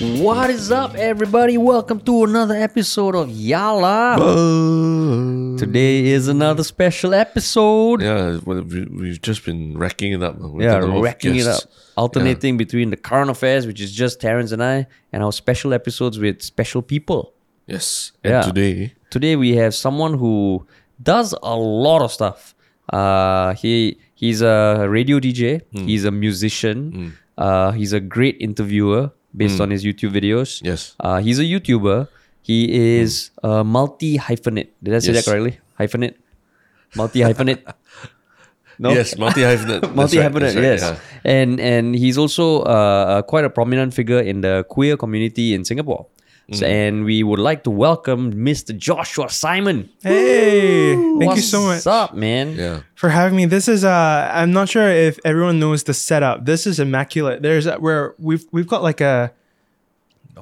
What is up, everybody? Welcome to another episode of Yala. Today is another special episode. Yeah, well, we, we've just been racking it up. with Yeah, a lot of racking it up, alternating between the current affairs, which is just Terrence and I, and our special episodes with special people. Yes, and Yeah. today, Today we have someone who does a lot of stuff. Uh, he he's a radio DJ. Hmm. He's a musician. Uh, he's a great interviewer based on his YouTube videos. Yes. Uh, he's a YouTuber. He is a multi hyphenate. Did I say Yes. that correctly? Hyphenate. Multi hyphenate. No. yes, multi hyphenate, Multi hyphenate, yes, yeah. and and he's also uh, quite a prominent figure in the queer community in Singapore. So, Mm. and we would like to welcome Mr. Joshua Simon. Hey, thank you so much. What's much up, man? Yeah, for having me. This is uh I'm not sure if everyone knows the setup. This is immaculate. There's a, where we've we've got like a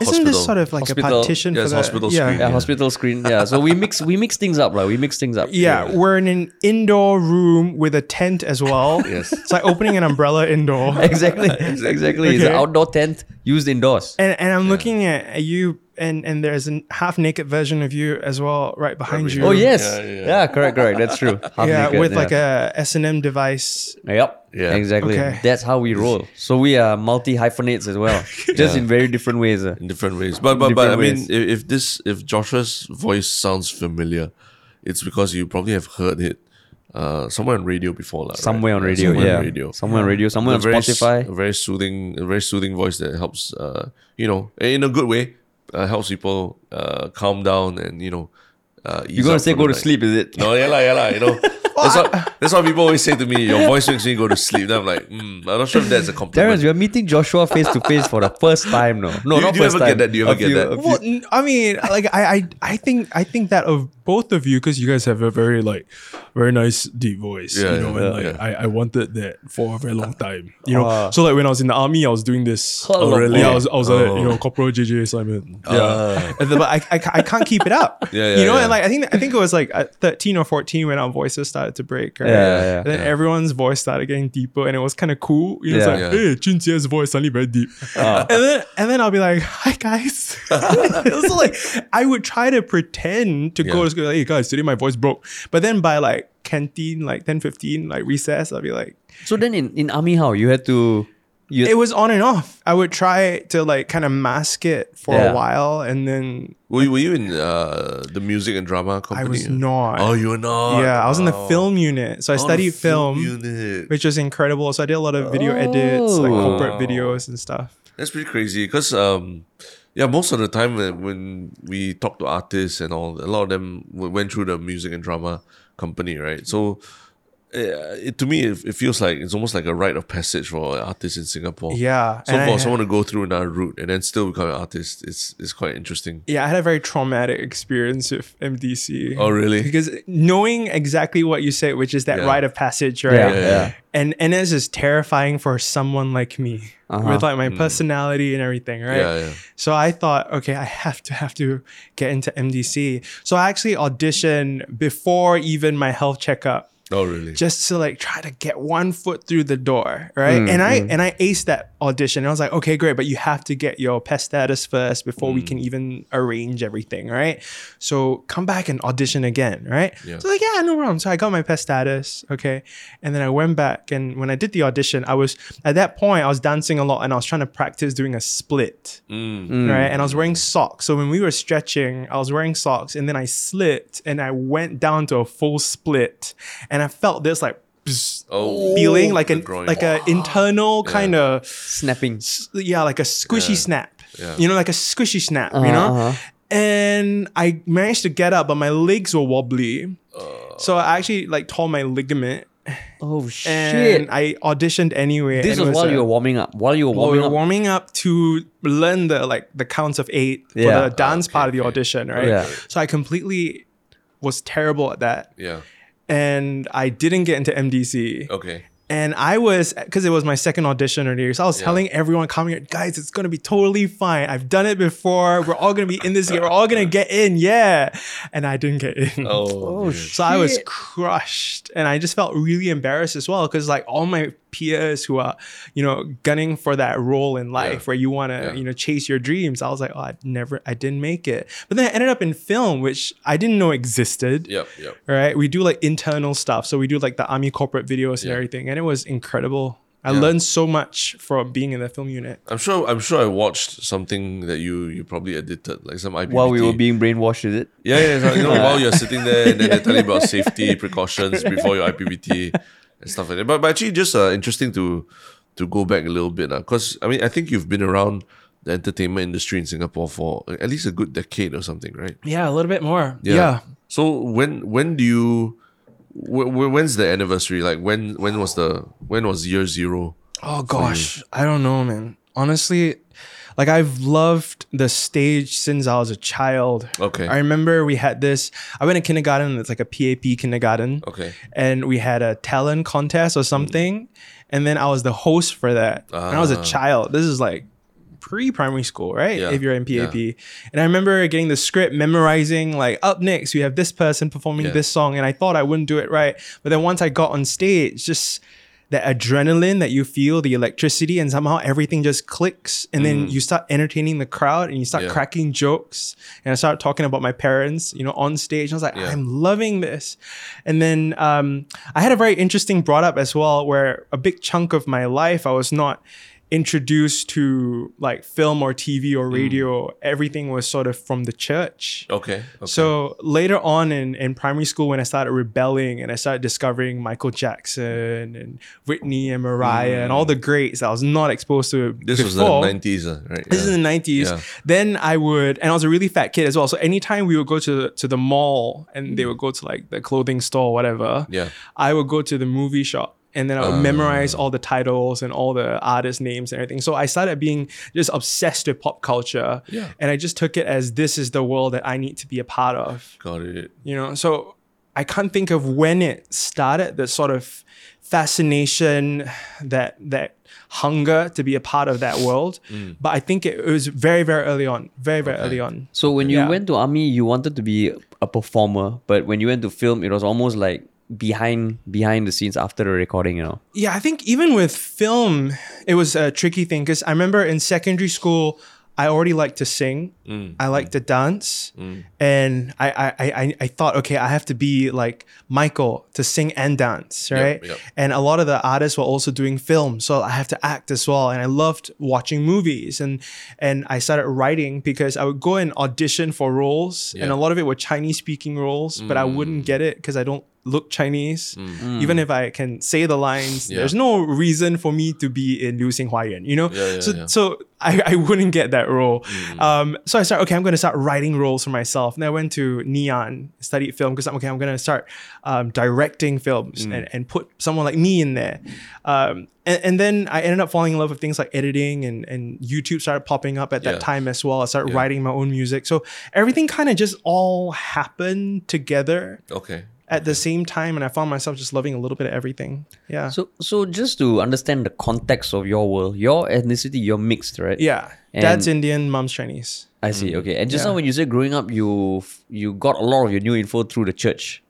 isn't this sort of like Hospital. a partition Yeah, for it's the hospital yeah. screen. Yeah, hospital screen. Yeah, so we mix we mix things up, right? we mix things up. Yeah, we're in an indoor room with a tent as well. Yes. It's like opening an umbrella indoor. exactly, exactly. It's an outdoor tent used indoors. And, and I'm looking at you and and there's a half naked version of you as well right behind you. Oh yes, Yeah, yeah, yeah. correct, correct. That's true. Half Yeah, naked, with yeah. like a S&M device. Yep. Yeah. Exactly. Okay. That's how we roll. So we are multi hyphenates as well, just Yeah. in very different ways. uh. in different ways. But but but I Different mean, if, if this if Joshua's voice sounds familiar, it's because you probably have heard it uh, somewhere on radio before, lah, right? Somewhere on radio, somewhere yeah. on radio. Somewhere on radio, somewhere on very, Spotify. A very soothing, a very soothing voice that helps, uh, you know, in a good way, uh, helps people uh, calm down and you know. Uh, You're gonna say go to sleep, is it? No, yeah, lah, yeah, lah. You know, that's what that's what people always say to me. Your voice makes me go to sleep. Then I'm like, mm, I'm not sure if that's a compliment. Terrence, you're meeting Joshua face to face for the first time, no? No, Do you- not do you ever time. get that? Do you A ever get few- that? Well, n- I mean, like I, I, I think, I think that of both of you, because you guys have a very like, very nice deep voice. Yeah, you know, yeah, and like yeah. I, I wanted that for a very long time. You know, Ah. so like when I was in the army, I was doing this. Oh, really? Yeah, I was, I was like, Oh. you know, Corporal JJ Simon. Yeah, Ah. And then- but I, I, I can't keep it up. Yeah, yeah, you know, yeah. and like I think, I think it was like at thirteen or fourteen when our voices started to break. Right? Yeah, yeah, And then everyone's voice started getting deeper, and it was kind of cool. You know, Yeah. it's like, Yeah. hey, Jun Jie's voice suddenly very deep. Ah. And then and then I'll be like, hi guys. so like I would try to pretend to go to school, like, hey guys, today my voice broke. But then by like canteen, like 10, 15, like recess, I'll be like, So then in, in army, how you had to? You, it was on and off. I would try to like kind of mask it for Yeah. a while and then Were you, were you in uh, the music and drama company? I was not. Oh, you were not. yeah, I was in the Oh. film unit. So I Oh, the studied film, unit. which was incredible. So I did a lot of video edits, like Oh. corporate Wow. videos and stuff. That's pretty crazy because um, yeah, most of the time when, when we talk to artists and all, a lot of them went through the music and drama company, right? So. Uh, it, to me, it, it feels like it's almost like a rite of passage for artists in Singapore. Yeah, So and I for had- someone to go through another route and then still become an artist, it's it's quite interesting. Yeah, I had a very traumatic experience with MDC. Oh, really? Because knowing exactly what you said, which is that Yeah. rite of passage, right? Yeah, Yeah, yeah. yeah. And and this is terrifying for someone like me Uh-huh. with like my personality and everything, right? Yeah, yeah. So I thought, okay, I have to have to get into MDC. So I actually auditioned before even my health checkup Oh, really? just to like try to get one foot through the door, right? Mm, and I and I aced that audition. And I was like, okay, great, but you have to get your PES status first before Mm. we can even arrange everything, right? So come back and audition again, right? Yeah. So like, yeah, no problem. So I got my PES status, okay, and then I went back and when I did the audition, I was at that point I was dancing a lot and I was trying to practice doing a split Mm. right? And I was wearing socks. So when we were stretching, I was wearing socks, and then I slipped and I went down to a full split, and I felt this like Oh, feeling like an groin. like a internal kind of snapping. yeah, like a squishy Yeah. snap. Yeah. You know, like a squishy snap. Uh-huh, you know. uh-huh. And I managed to get up, but my legs were wobbly. Uh. so I actually like tore my ligament, Oh shit! and I auditioned anyway. this and it was while a- you were warming up. While you were warming we were up. warming up to learn the like the counts of eight for the dance Okay, part of the audition, right? Yeah. So I completely was terrible at that, Yeah. And I didn't get into MDC. Okay. And I was because it was my second audition already. So I was Yeah. telling everyone coming here, guys, it's gonna be totally fine. I've done it before. We're all gonna be in this year. We're all gonna get in, yeah. And I didn't get in. Oh. Oh, shit. So I was crushed and I just felt really embarrassed as well because like all my peers who are, you know, gunning for that role in life where you want to, Yeah. you know, chase your dreams. I was like, oh, I never, I didn't make it. But then I ended up in film, which I didn't know existed. Yep, yep. Right. We do like internal stuff. So we do like the army corporate videos and Yeah. everything. And it was incredible. I Yeah. learned so much from being in the film unit. I'm sure. I'm sure I watched something that you you probably edited, like some IPPT. While we were being brainwashed, is it? Yeah, yeah. So, you know, while you're sitting there and then they're telling you about safety precautions before your IPPT and stuff like that. But, but actually, just uh, interesting to to go back a little bit, because I mean, I think you've been around the entertainment industry in Singapore for at least a good decade or something, right? Yeah, a little bit more. yeah. So when when do you? wh- wh- when's the anniversary? Like when when was the when was year zero? Oh gosh, I don't know, man. Honestly, like I've loved the stage since I was a child. Okay. I remember we had this. I went to kindergarten. It's like a PAP kindergarten. Okay. And we had a talent contest or something, and then I was the host for that. And I was a Ah. child. This is like pre-primary school, right? Yeah, If you're in PAP. And I remember getting the script, memorizing like up next we have this person performing Yeah. this song and I thought I wouldn't do it right. But then once I got on stage, just that adrenaline that you feel, the electricity, and somehow everything just clicks. And then you start entertaining the crowd and you start Mm. Yeah. cracking jokes. And I started talking about my parents, you know, on stage. I was like, Yeah. I'm loving this. And then um, I had a very interesting brought up as well, where a big chunk of my life I was not introduced to like film or TV or radio. Everything was sort of from the church. Okay. Mm. okay. So later on in, in primary school, when I started rebelling and I started discovering Michael Jackson and Whitney and Mariah and all the greats I was not exposed to Mm. this was the nineties, uh, right? This is in the 90s. Yeah. Then I would, and I was a really fat kid as well. So anytime we would go to to the mall and they would go to like the clothing store, whatever, Yeah. I would go to the movie shop and then I would Ah. memorize all the titles and all the artist names and everything. So I started being just obsessed with pop culture. Yeah. And I just took it as this is the world that I need to be a part of. Got it. You know, so I can't think of when it started, the sort of fascination, that that hunger to be a part of that world. Mm. But I think it, it was very, very early on. Very, very early on. So when you Yeah. went to army, you wanted to be a performer, but when you went to film, it was almost like behind behind the scenes after the recording. You know. Yeah, I think even with film, it was a tricky thing because I remember in secondary school, I already liked to sing. Mm. I liked mm. to dance, mm. and I, I, I, I thought, okay, I have to be like Michael to sing and dance, right? yep. And a lot of the artists were also doing film, so I have to act as well. And I loved watching movies, and and I started writing because I would go and audition for roles, and a lot of it were Chinese speaking roles, but I wouldn't mm. get it because I don't look Chinese. Even if I can say the lines, Yeah. there's no reason for me to be in Liu Xing Hua Yuan, you know? Yeah, yeah, so so I, I wouldn't get that role. Um, so I started, okay, I'm going to start writing roles for myself. And I went to Ngee Ann, studied film because I'm, okay, I'm going to start um, directing films and, and put someone like me in there. Um, and, and then I ended up falling in love with things like editing and, and YouTube started popping up at that time as well. I started writing my own music. So everything kind of just all happened together Okay. At the same time. And I found myself just loving a little bit of everything. Yeah. So so just to understand the context of your world, your ethnicity, you're mixed, right? yeah. And- Dad's Indian, mom's Chinese. I see. Okay. And just Yeah. now when you said growing up, you you got a lot of your new info through the church.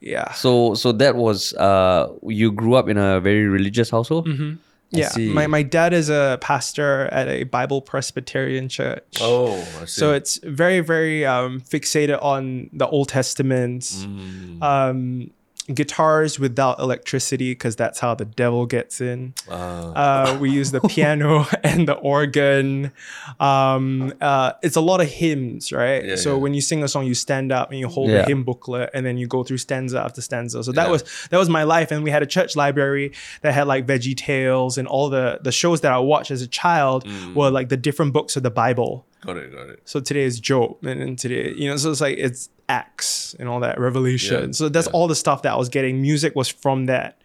Yeah. So so that was uh you grew up in a very religious household. I Yeah, my, my dad is a pastor at a Bible Presbyterian church. Oh, I see. So it's very, very um, fixated on the Old Testament. Mm. Um, guitars without electricity, because that's how the devil gets in. Uh, we use the piano and the organ. Um, uh, it's a lot of hymns, right? Yeah, so yeah. when you sing a song, you stand up and you hold Yeah. the hymn booklet, and then you go through stanza after stanza. So that was that was my life. And we had a church library that had like Veggie Tales and all the the shows that I watched as a child Mm. were like the different books of the Bible. Got it, got it. So today is Job, and then today, you know, so it's like it's Acts and all that Revelation. Yeah, So that's yeah. all the stuff that I was getting. Music was from that.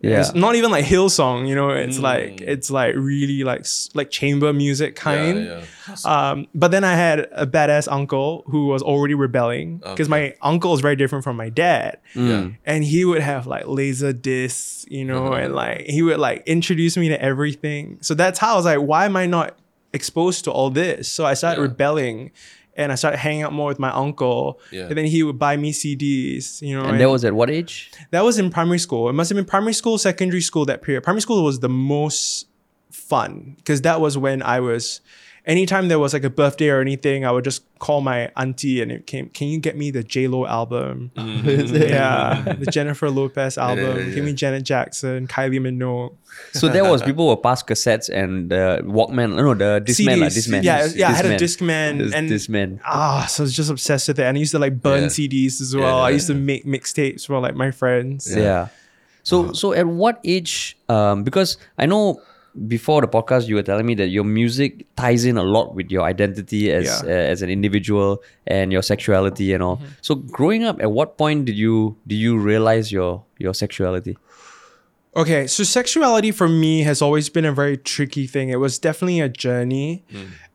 Yeah. It's not even like Hillsong, you know. It's like Mm. it's like really like like chamber music kind. Yeah, yeah. Um, but then I had a badass uncle who was already rebelling because my uncle is very different from my dad, Yeah. and he would have like laser discs, you know, and like he would like introduce me to everything. So that's how I was like, why am I not exposed to all this? So I started Yeah. rebelling. and I started hanging out more with my uncle. Yeah. And then he would buy me CDs, you know. And that was at what age? that was in primary school. It must have been primary school, secondary school that period. Primary school was the most fun because that was when I was anytime there was like a birthday or anything, I would just call my auntie and it came, can you get me the J Lo album? yeah, the Jennifer Lopez album. Mm-hmm. yeah, Give me yeah. Janet Jackson, Kylie Minogue. So there was people would pass cassettes and the Walkman. No, the Discman, like CDs. Discman. Yeah, yeah, I had a Discman. Discman Dis- and Discman. ah, so I was just obsessed with it. And I used to like burn Yeah. CDs as Yeah, well. I yeah, used to make mixtapes for like my friends. Yeah. So so at what age? Um, because I know before the podcast you were telling me that your music ties in a lot with your identity as Yeah. uh, as an individual and your sexuality and all. So growing up, at what point did you did you realize your your sexuality? Okay, so sexuality for me has always been a very tricky thing. It was definitely a journey.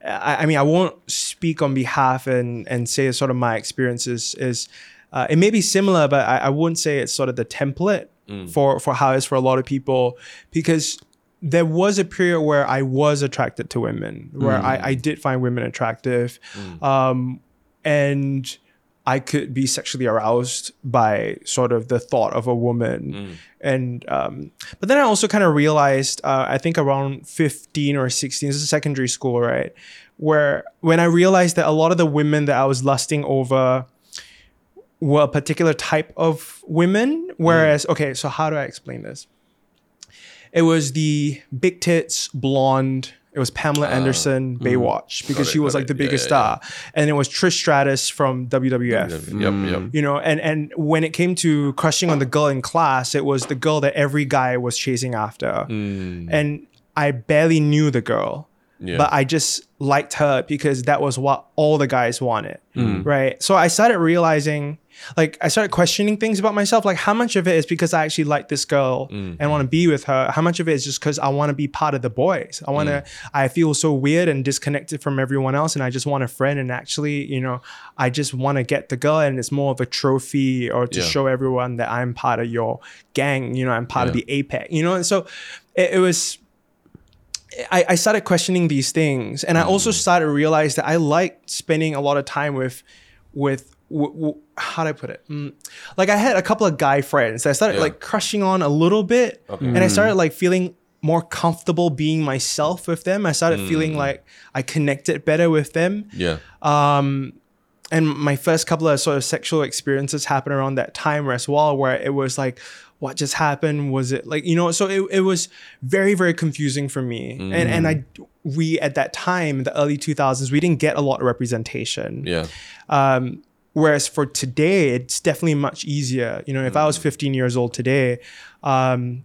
I, I mean, I won't speak on behalf and and say it's sort of my experiences is. Uh, it may be similar, but I, I wouldn't say it's sort of the template for for how it's for a lot of people because there was a period where I was attracted to women, where I, I did find women attractive, um, and I could be sexually aroused by sort of the thought of a woman. And um, but then I also kind of realized, uh, I think around 15 or 16, this is secondary school, right? Where when I realized that a lot of the women that I was lusting over were a particular type of women. Whereas, okay, so how do I explain this? It was the big tits, blonde. It was Pamela Anderson, Baywatch, because Got she was got like the it. Yeah, biggest yeah, star, and it was Trish Stratus from WWF Yep, mm. yep. you know and and when it came to crushing on the girl in class it was the girl that every guy was chasing after. And i barely knew the girl Yeah. but i just liked her because that was what all the guys wanted right? So i started realizing like i started questioning things about myself like how much of it is because i actually like this girl and want to be with her how much of it is just because i want to be part of the boys i want to i feel so weird and disconnected from everyone else and i just want a friend and actually you know i just want to get the girl and it's more of a trophy or to Yeah. show everyone that i'm part of your gang you know i'm part of the apex you know and so it, it was I, I started questioning these things and i also Mm. started to realize that i liked spending a lot of time with with w- w- how do I put it? Mm, like I had a couple of guy friends that I started Yeah. like crushing on a little bit, Okay. and I started like feeling more comfortable being myself with them. I started Mm. feeling like I connected better with them Yeah. Um, and my first couple of sort of sexual experiences happened around that time as well where it was like what just happened was it like you know so it, it was very very confusing for me and and i we at that time the early 2000s we didn't get a lot of representation Yeah. um, whereas for today, it's definitely much easier. You know, if I was 15 years old today, um,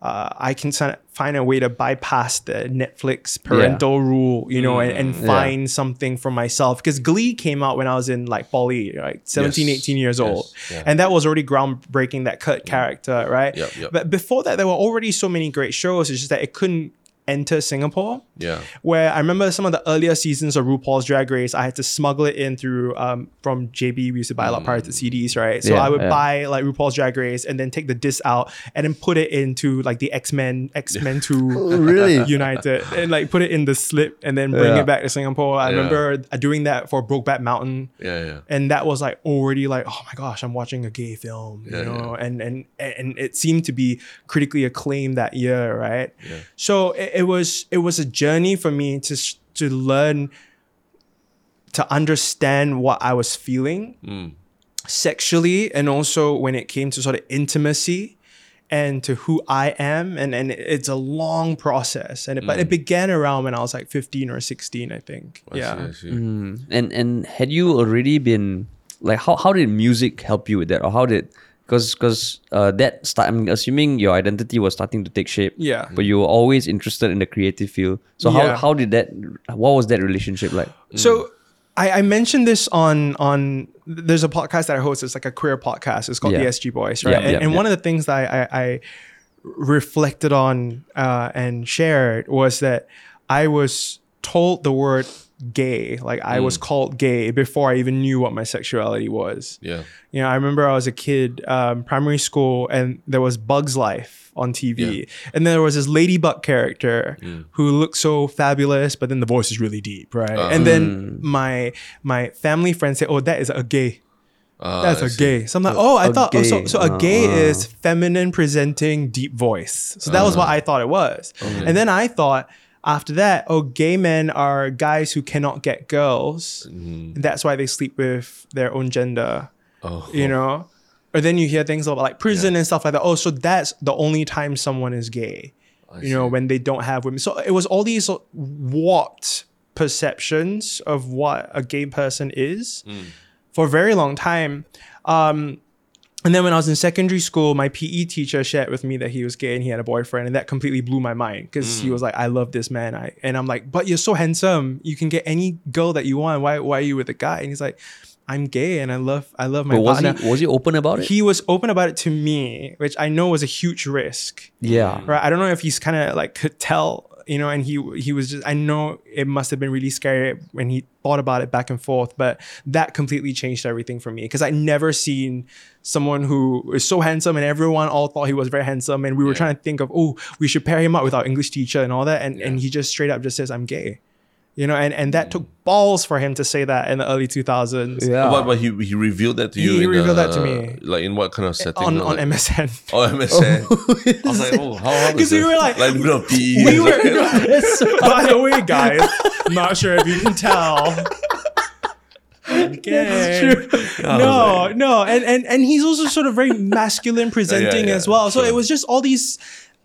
uh, I can find a way to bypass the Netflix parental rule, you know, and, and find something for myself. Because Glee came out when I was in like poly, like 17, Yes. 18 years Yes. old. Yeah. And that was already groundbreaking, that Kurt character, right? Yep, yep. But before that, there were already so many great shows. It's just that it couldn't enter Singapore Yeah. where I remember some of the earlier seasons of RuPaul's Drag Race, I had to smuggle it in through um, from JB. We used to buy a lot of pirated CDs, right? So Yeah, I would yeah. buy like RuPaul's Drag Race and then take the disc out and then put it into like the X Men, X Men Two, really? United, and like put it in the slip and then bring Yeah. it back to Singapore. I Yeah. remember doing that for Brokeback Mountain Yeah. Yeah. and that was like already like oh my gosh i'm watching a gay film you Yeah, know and and and it seemed to be critically acclaimed that year right Yeah. so it, it was it was a journey for me to to learn to understand what i was feeling Mm. sexually and also when it came to sort of intimacy and to who I am and and it's a long process and it, but it began around when I was like 15 or 16 I think Mm. I yeah see, I see. And and had you already been like how how did music help you with that or how did because because uh, that start I'm assuming your identity was starting to take shape. Yeah. But you were always interested in the creative field. So Yeah. how how did that what was that relationship like? So I, I mentioned this on on there's a podcast that I host. It's like a queer podcast. It's called Yeah. the SG Boys, right? Yeah, and yeah, and one of the things that I, I, I reflected on uh, and shared was that I was told the word gay. Like I was called gay before I even knew what my sexuality was. Yeah. You know, I remember I was a kid, um, primary school, and there was Bugs Life on TV, and there was this ladybug character who looked so fabulous, but then the voice is really deep, right? and then my my family friends say, "Oh, that is a gay." Ah, That's I a see. gay. So I'm like, oh, I a thought oh, so. gay. So a gay Uh, is feminine presenting deep voice. So that was what I thought it was. And then I thought after that, oh, gay men are guys who cannot get girls. And that's why they sleep with their own gender. Oh. You know. Or then you hear things about like prison and stuff like that. Oh, so that's the only time someone is gay. you know, when they don't have women. So it was all these warped perceptions of what a gay person is for a very long time. Um, and then when I was in secondary school, my PE teacher shared with me that he was gay and he had a boyfriend, and that completely blew my mind because he mm. was like, "I love this man," I and I'm like, "But you're so handsome, you can get any girl that you want. Why why are you with a guy?" And he's like, "I'm gay and I love I love my But was partner." he was he open about it? He was open about it to me, which I know was a huge risk yeah. right? I don't know if he's kind of like could tell, you know, and he he was just I know it must have been really scary when he thought about it back and forth, but that completely changed everything for me because I never seen someone who is so handsome and everyone all thought he was very handsome and we were Yeah. trying to think of oh we should pair him up with our English teacher and all that and and he just straight up just says I'm gay. You know, and, and that mm. took balls for him to say that in the early 2000s. Yeah. But, but he he revealed that to you. he in, revealed that to me. Like in what kind of setting? On, or on like- MSN. Oh, MSN. I was like, oh, how, how does 'Cause we were like- like a bit of PE. We were, by the way, guys, not sure if you can tell. Okay. No, no, and, and and he's also sort of very masculine presenting yeah, as well. So sure. it was just all these.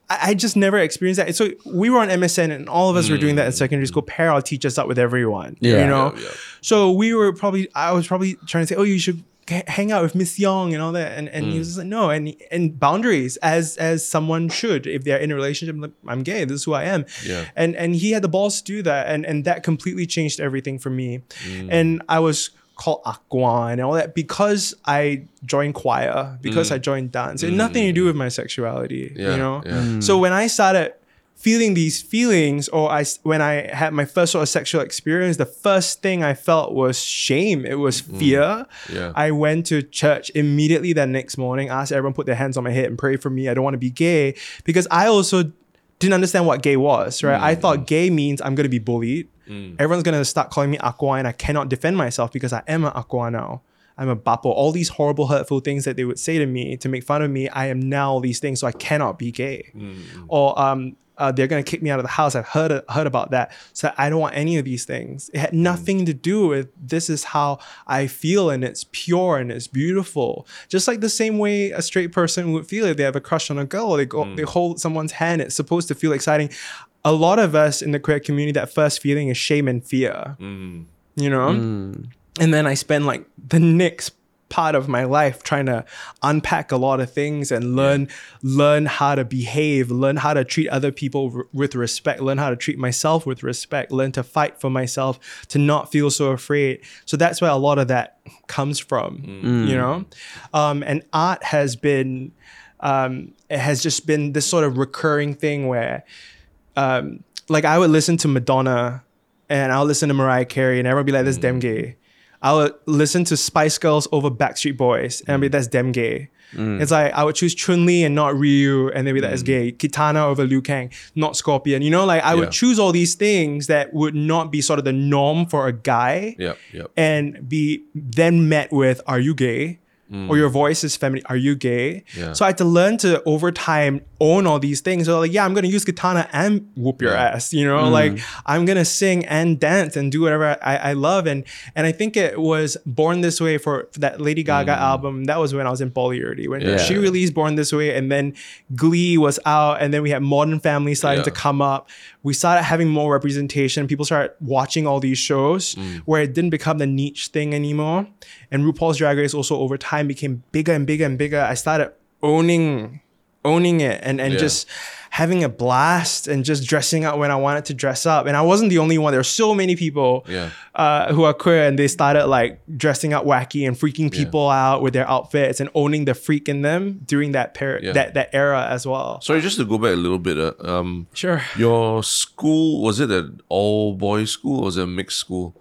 I I just never experienced that. So we were on MSN, and all of us were doing that in secondary school. Pair our teachers up with everyone. Yeah. you know. Mm. Yeah, yeah. So we were probably. I was probably trying to say, "Oh, you should hang out with Miss Young and all that," and and he was like, "No," and and boundaries as as someone should if they're in a relationship. Like, I'm gay. This is who I am. Yeah. And and he had the balls to do that, and and that completely changed everything for me. Mm. And I was called Aquan and all that because I joined choir, because mm. I joined dance. It had mm. nothing to do with my sexuality. Mm. Yeah, You know. yeah. Mm. So when I started feeling these feelings or I when I had my first sort of sexual experience the first thing I felt was shame it was fear Yeah. I went to church immediately that next morning asked everyone put their hands on my head and pray for me I don't want to be gay because I also didn't understand what gay was right? I mm. thought gay means I'm to be bullied. Mm. Everyone's going to start calling me aqua and I cannot defend myself because I am an aqua now. I'm a bapo. All these horrible, hurtful things that they would say to me to make fun of me, I am now all these things, so I cannot be gay. Mm. Or um, uh, they're gonna kick me out of the house. I've heard heard about that. So I don't want any of these things. It had mm. nothing to do with this is how I feel and it's pure and it's beautiful. Just like the same way a straight person would feel if they have a crush on a girl or they go they mm. hold someone's hand. It's supposed to feel exciting. A lot of us in the queer community, that first feeling is shame and fear. Mm. You know? And then I spend like the next part of my life trying to unpack a lot of things and learn learn how to behave learn how to treat other people r- with respect learn how to treat myself with respect learn to fight for myself to not feel so afraid. So that's where a lot of that comes from you know? Um, and art has been um, it has just been this sort of recurring thing where um, like I would listen to Madonna and I'll listen to Mariah Carey and everyone be like, that's damn gay. I would listen to Spice Girls over Backstreet Boys and I'd be mm. that's damn gay. Mm. It's like I would choose Chun Li and not Ryu, and they'd be like, it's mm. gay. Kitana over Liu Kang, not Scorpion. You know, like I Yeah. would choose all these things that would not be sort of the norm for a guy Yep, yep. and be then met with are you gay or your voice is feminine are you gay? Yeah. so i had to learn to over time own all these things. So like yeah i'm gonna use Kitana and whoop your ass you know? Mm-hmm. Like i'm gonna sing and dance and do whatever I, I love. And and i think it was born this way for, for that lady gaga mm-hmm. album. That was when i was in polyurity when Yeah. she released born this way and then glee was out and then we had modern family starting Yeah. to come up we started having more representation. People started watching all these shows mm. where it didn't become the niche thing anymore. And RuPaul's Drag Race also over time became bigger and bigger and bigger. I started owning owning it and and Yeah. just having a blast and just dressing up when I wanted to dress up. And I wasn't the only one. There were so many people Yeah. uh, who are queer and they started like dressing up wacky and freaking people out with their outfits and owning the freak in them during that period, Yeah. that that era as well. Sorry, just to go back a little bit. Uh, um, Sure. your school was it an all boys school or was it a mixed school?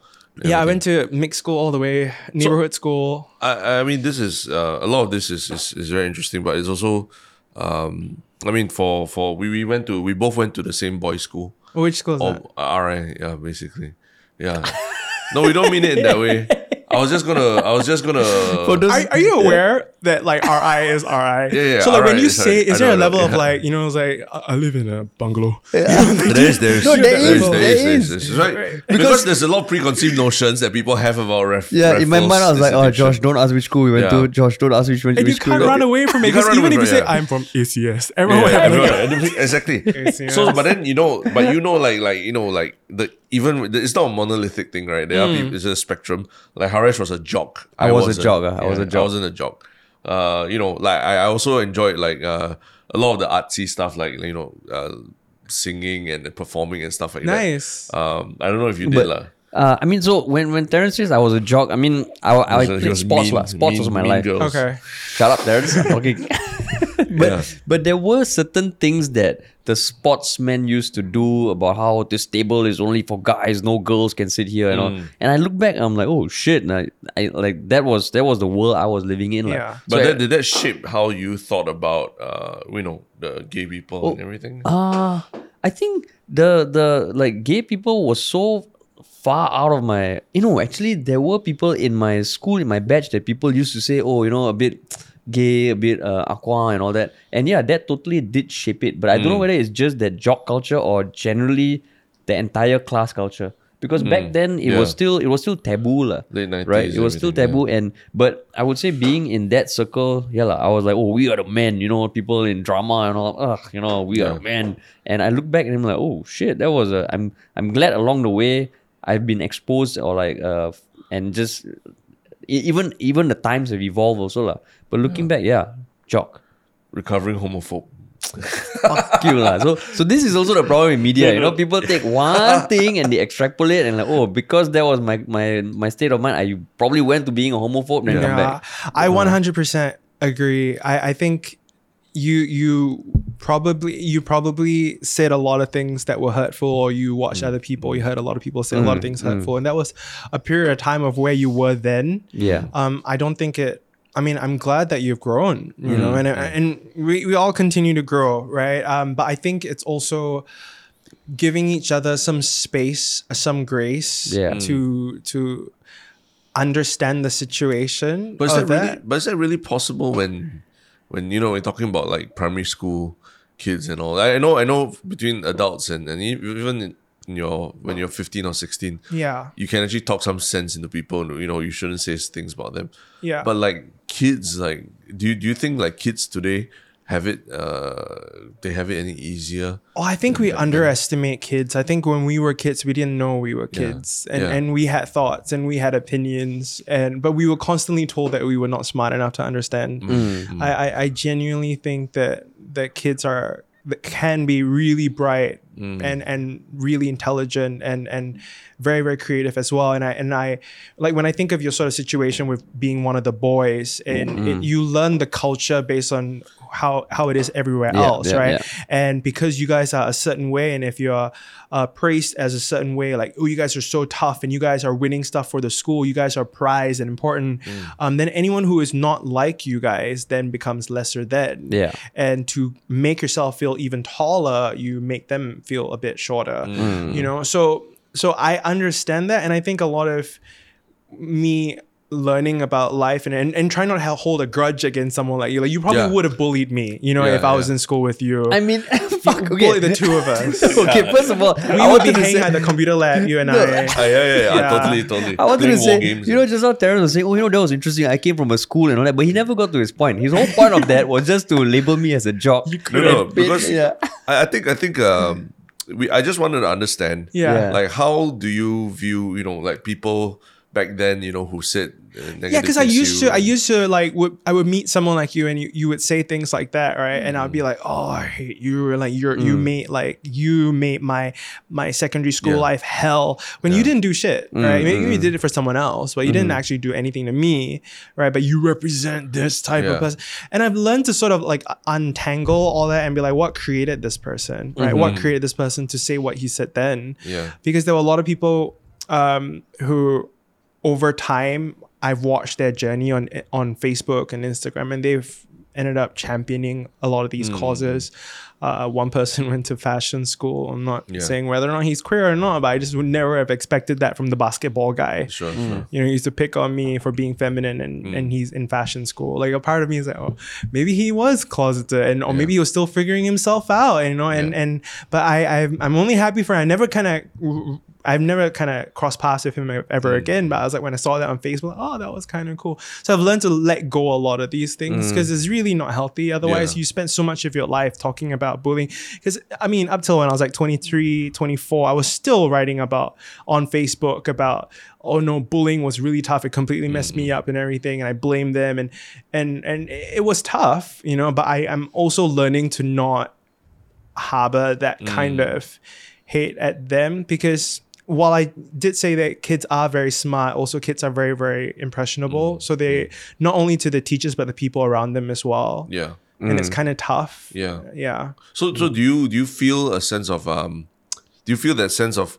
Yeah, I went to mixed school all the way, neighborhood school. I, I mean, this is uh, a lot of this is, is is very interesting, but it's also, um, I mean, for for we, we went to we both went to the same boys' school, Which school is that? RI, yeah, basically, yeah. no, we don't mean it in that way. I was just gonna, I was just gonna. Those- Are, are you aware that like RI is RI? Yeah, yeah, So like when you is say, is I there know, a I know, level of like you know, it's like I, I live in a bungalow. there is, there is, No, there there is, is, there there is, there is. is. Right. Right. Because, Because- there's a lot of preconceived notions that people have about ref. Yeah, in my mind, I was like, oh, Josh, don't ask which school we went Yeah. to. Josh, don't ask which, which And you school. can't run away from it because even if you say. I'm from ACS, everyone will have exactly. So, but then you know, but you know, like, like you know, like the even it's not a monolithic thing, right? There are people. It's a spectrum. Like Harish was a jock. I was a wasn't. jock, uh, I was a I jock. I wasn't a jock. Uh, you know, like I, I also enjoyed like uh, a lot of the artsy stuff, like you know, uh, singing and performing and stuff like nice. that. Um, I don't know if you did lah. uh, I mean, so when, when Terrence says I was a jock, I mean, I, I He was- he played sports. mean- lah. sports mean- was my life. girls. Okay. Shut up, Terrence. I'm talking. but Yeah. but there were certain things that the sportsmen used to do about how this table is only for guys, no girls can sit here and all. Mm. And I look back, I'm like, oh shit! And I, I like that was that was the world I was living in. like. Yeah. So But I- that, did that shape how you thought about uh, you know, the gay people and everything? Uh I think the the like gay people was so far out of my you know actually there were people in my school in my batch that people used to say oh you know a bit gay a bit uh, aqua and all that. And yeah that totally did shape it. But I don't know whether it's just that jock culture or generally the entire class culture. Because back then it was still it was still taboo lah, Late 90s, right? It was still taboo and but I would say being in that circle, yeah, lah, I was like, oh, we are the men, you know, people in drama and all, ugh, you know, we are the men. And I look back and I'm like, oh shit, that was a. I'm I'm glad along the way I've been exposed or like uh and just even even the times have evolved also lah. But looking back, yeah, jock. Recovering homophobe. Fuck you lah. So so this is also the problem in media. You know, people take one thing and they extrapolate and like, oh, because that was my my my state of mind, I probably went to being a homophobe and then come Yeah, back. I 100% agree. I, I think you you probably you probably said a lot of things that were hurtful, or you watched mm. other people. You heard a lot of people say a lot of mm. things mm. hurtful, and that was a period of time of where you were then. Yeah. Um, I don't think it. I mean, I'm glad that you've grown, you know, and and we, we all continue to grow, right? Um, but I think it's also giving each other some space, uh, some grace, Yeah. to to understand the situation. But is of that really? But is that really possible when, when you know we're talking about like primary school kids and all? I know, I know between adults and and even in your when you're 15 or 16, Yeah, you can actually talk some sense into people. You know, you shouldn't say things about them. yeah. But like kids, like do you, do you think like kids today have it? Uh, they have it any easier? Oh, I think we underestimate kids. I think when we were kids, we didn't know we were kids, and, Yeah. and we had thoughts and we had opinions, and but we were constantly told that we were not smart enough to understand. Mm-hmm. Mm-hmm. I, I I genuinely think that that kids are that can be really bright mm. and and really intelligent and and very very creative as well. And I and I like when I think of your sort of situation with being one of the boys, and it, mm-hmm. you learn the culture based on how how it is everywhere Yeah, else, yeah, right? yeah. And because you guys are a certain way, and if you're uh, praised as a certain way, like, oh, you guys are so tough and you guys are winning stuff for the school, you guys are prized and important, Mm. um, then anyone who is not like you guys then becomes lesser than. Yeah. And to make yourself feel even taller, you make them feel a bit shorter. Mm. You know, so so I understand that, and I think a lot of me learning about life and, and, and trying not to hold a grudge against someone like you like you probably Yeah. would have bullied me you know Yeah, if i was yeah. in school with you I mean, fuck. Okay. bully the two of us okay, first of all, we I would be hanging say, at the computer lab you and No. i Ah, yeah, yeah, yeah, Yeah. totally, totally. I wanted to Playing war say, games you know, just how Terrence was saying, oh, you know, that was interesting. I came from a school and all that, but he never got to his point. His whole point of that was just to label me as a jock. No, no, And- because yeah. I, I think I think um we I just wanted to understand Yeah. Yeah. like how do you view you know like people back then, you know, who said uh, negative yeah because i used to i used to like would i would meet someone like you and you, you would say things like that right and i'd Mm. be like oh i hate you or like you're you made like you made my my secondary school Yeah. life hell when you didn't do shit right maybe Mm-hmm. you did it for someone else but you didn't actually do anything to me right but you represent this type Yeah. of person and i've learned to sort of like untangle all that and be like what created this person right what created this person to say what he said then Mm-hmm. Yeah. because there were a lot of people um, who over time I've watched their journey on on Facebook and Instagram and they've ended up championing a lot of these Mm. causes. Uh, one person went to fashion school. I'm not Yeah. saying whether or not he's queer or not, but I just would never have expected that from the basketball guy. Sure, sure. You know, he used to pick on me for being feminine and, Mm. and he's in fashion school. Like a part of me is like, oh, maybe he was closeted and or maybe he was still figuring himself out, you know, and, Yeah. and but I, I I'm only happy for I never kind of I've never kind of crossed paths with him Mm. ever again. But I was like, when I saw that on Facebook, oh, that was kind of cool. So I've learned to let go a lot of these things because it's really not healthy. Otherwise, Mm. Yeah. you spend so much of your life talking about bullying. Because I mean, up till when I was like 23, 24, I was still writing about on Facebook about, oh no, bullying was really tough. It completely messed me up and everything. And I blamed them. And, and, and it was tough, you know, but I, I'm also learning to not harbor that kind of hate at them because while I did say that kids are very smart, also kids are very, very impressionable. So they not only to the teachers but the people around them as well. Yeah. And it's kind of tough. Yeah. Yeah. So, so do you do you feel a sense of um, do you feel that sense of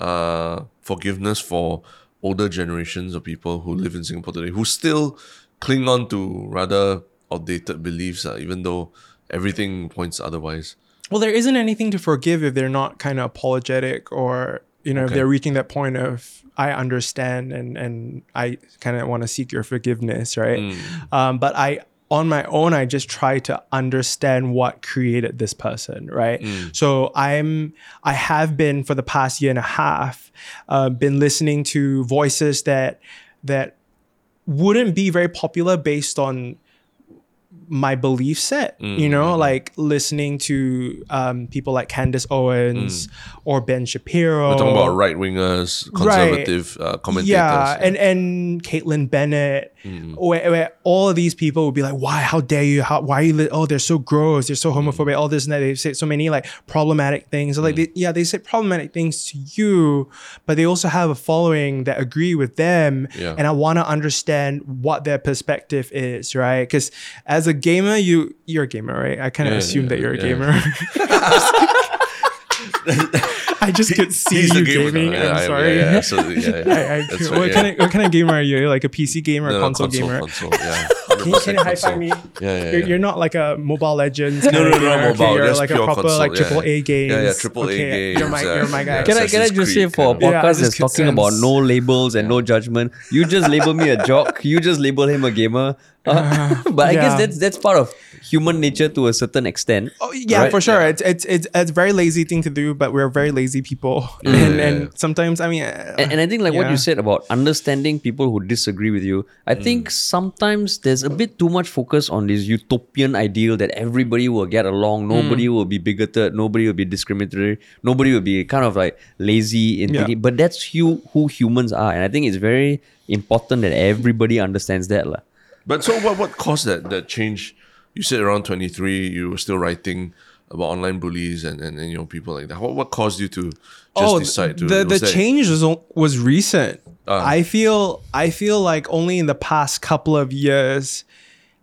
uh forgiveness for older generations of people who live in Singapore today who still cling on to rather outdated beliefs, uh, even though everything points otherwise. Well, there isn't anything to forgive if they're not kind of apologetic or, you know, if Okay. they're reaching that point of, I understand and, and I kind of want to seek your forgiveness, right? Mm. Um, but I, on my own, I just try to understand what created this person, right? Mm. So I'm, I have been for the past year and a half, uh, been listening to voices that, that wouldn't be very popular based on my belief set you know like listening to um, people like candace owens or ben shapiro We're talking about right wingers, conservative uh, commentators. yeah, and and Kaitlin Bennett, Mm. where, where all of these people would be like, "Why? How dare you? How? Why? Are you li- oh, they're so gross. They're so Mm. homophobic. All this and that. They've said so many like problematic things. Like, they, yeah, they say problematic things to you, but they also have a following that agree with them. Yeah. And I want to understand what their perspective is, right? Because as a gamer, you you're a gamer, right? I kind of Yeah, assume yeah, that you're a yeah. gamer. I just could see He's you gamer. gaming. now. Yeah, I'm sorry. Yeah, yeah, absolutely. Yeah, yeah. I, I, what, right, yeah. kind of, what kind of gamer are you? Like a PC gamer No, no, console, gamer? Console, yeah. Can you, can you high five me? Yeah, yeah, You're, you're not like a Mobile Legends. No, kind no, of no, gamer. not mobile, You're just like a pure proper console, like yeah. triple A games. Yeah, yeah, triple A Okay, You're my, games, you're my guy. Can I, can I just say for a kind of- Yeah, podcast that's talking about no labels and no judgment, you just label me a jock, you just label him a gamer. Uh, but I yeah. guess that's that's part of human nature to a certain extent. Oh, yeah, Right? for sure. It's, it's it's it's a very lazy thing to do, but we're very lazy people, and yeah, yeah. and sometimes I mean, uh, And, and I think like what you said about understanding people who disagree with you, I think sometimes there's a bit too much focus on this utopian ideal that everybody will get along, nobody will be bigoted, nobody will be discriminatory, nobody will be kind of like lazy in Yeah. thinking. But that's who, who humans are. And I think it's very important that everybody understands that. lah. But so what what caused that that change? You said around 23, you were still writing about online bullies and, and, and you know people like that. What what caused you to just decide to Oh, the the that- change was was recent. Ah. I feel I feel like only in the past couple of years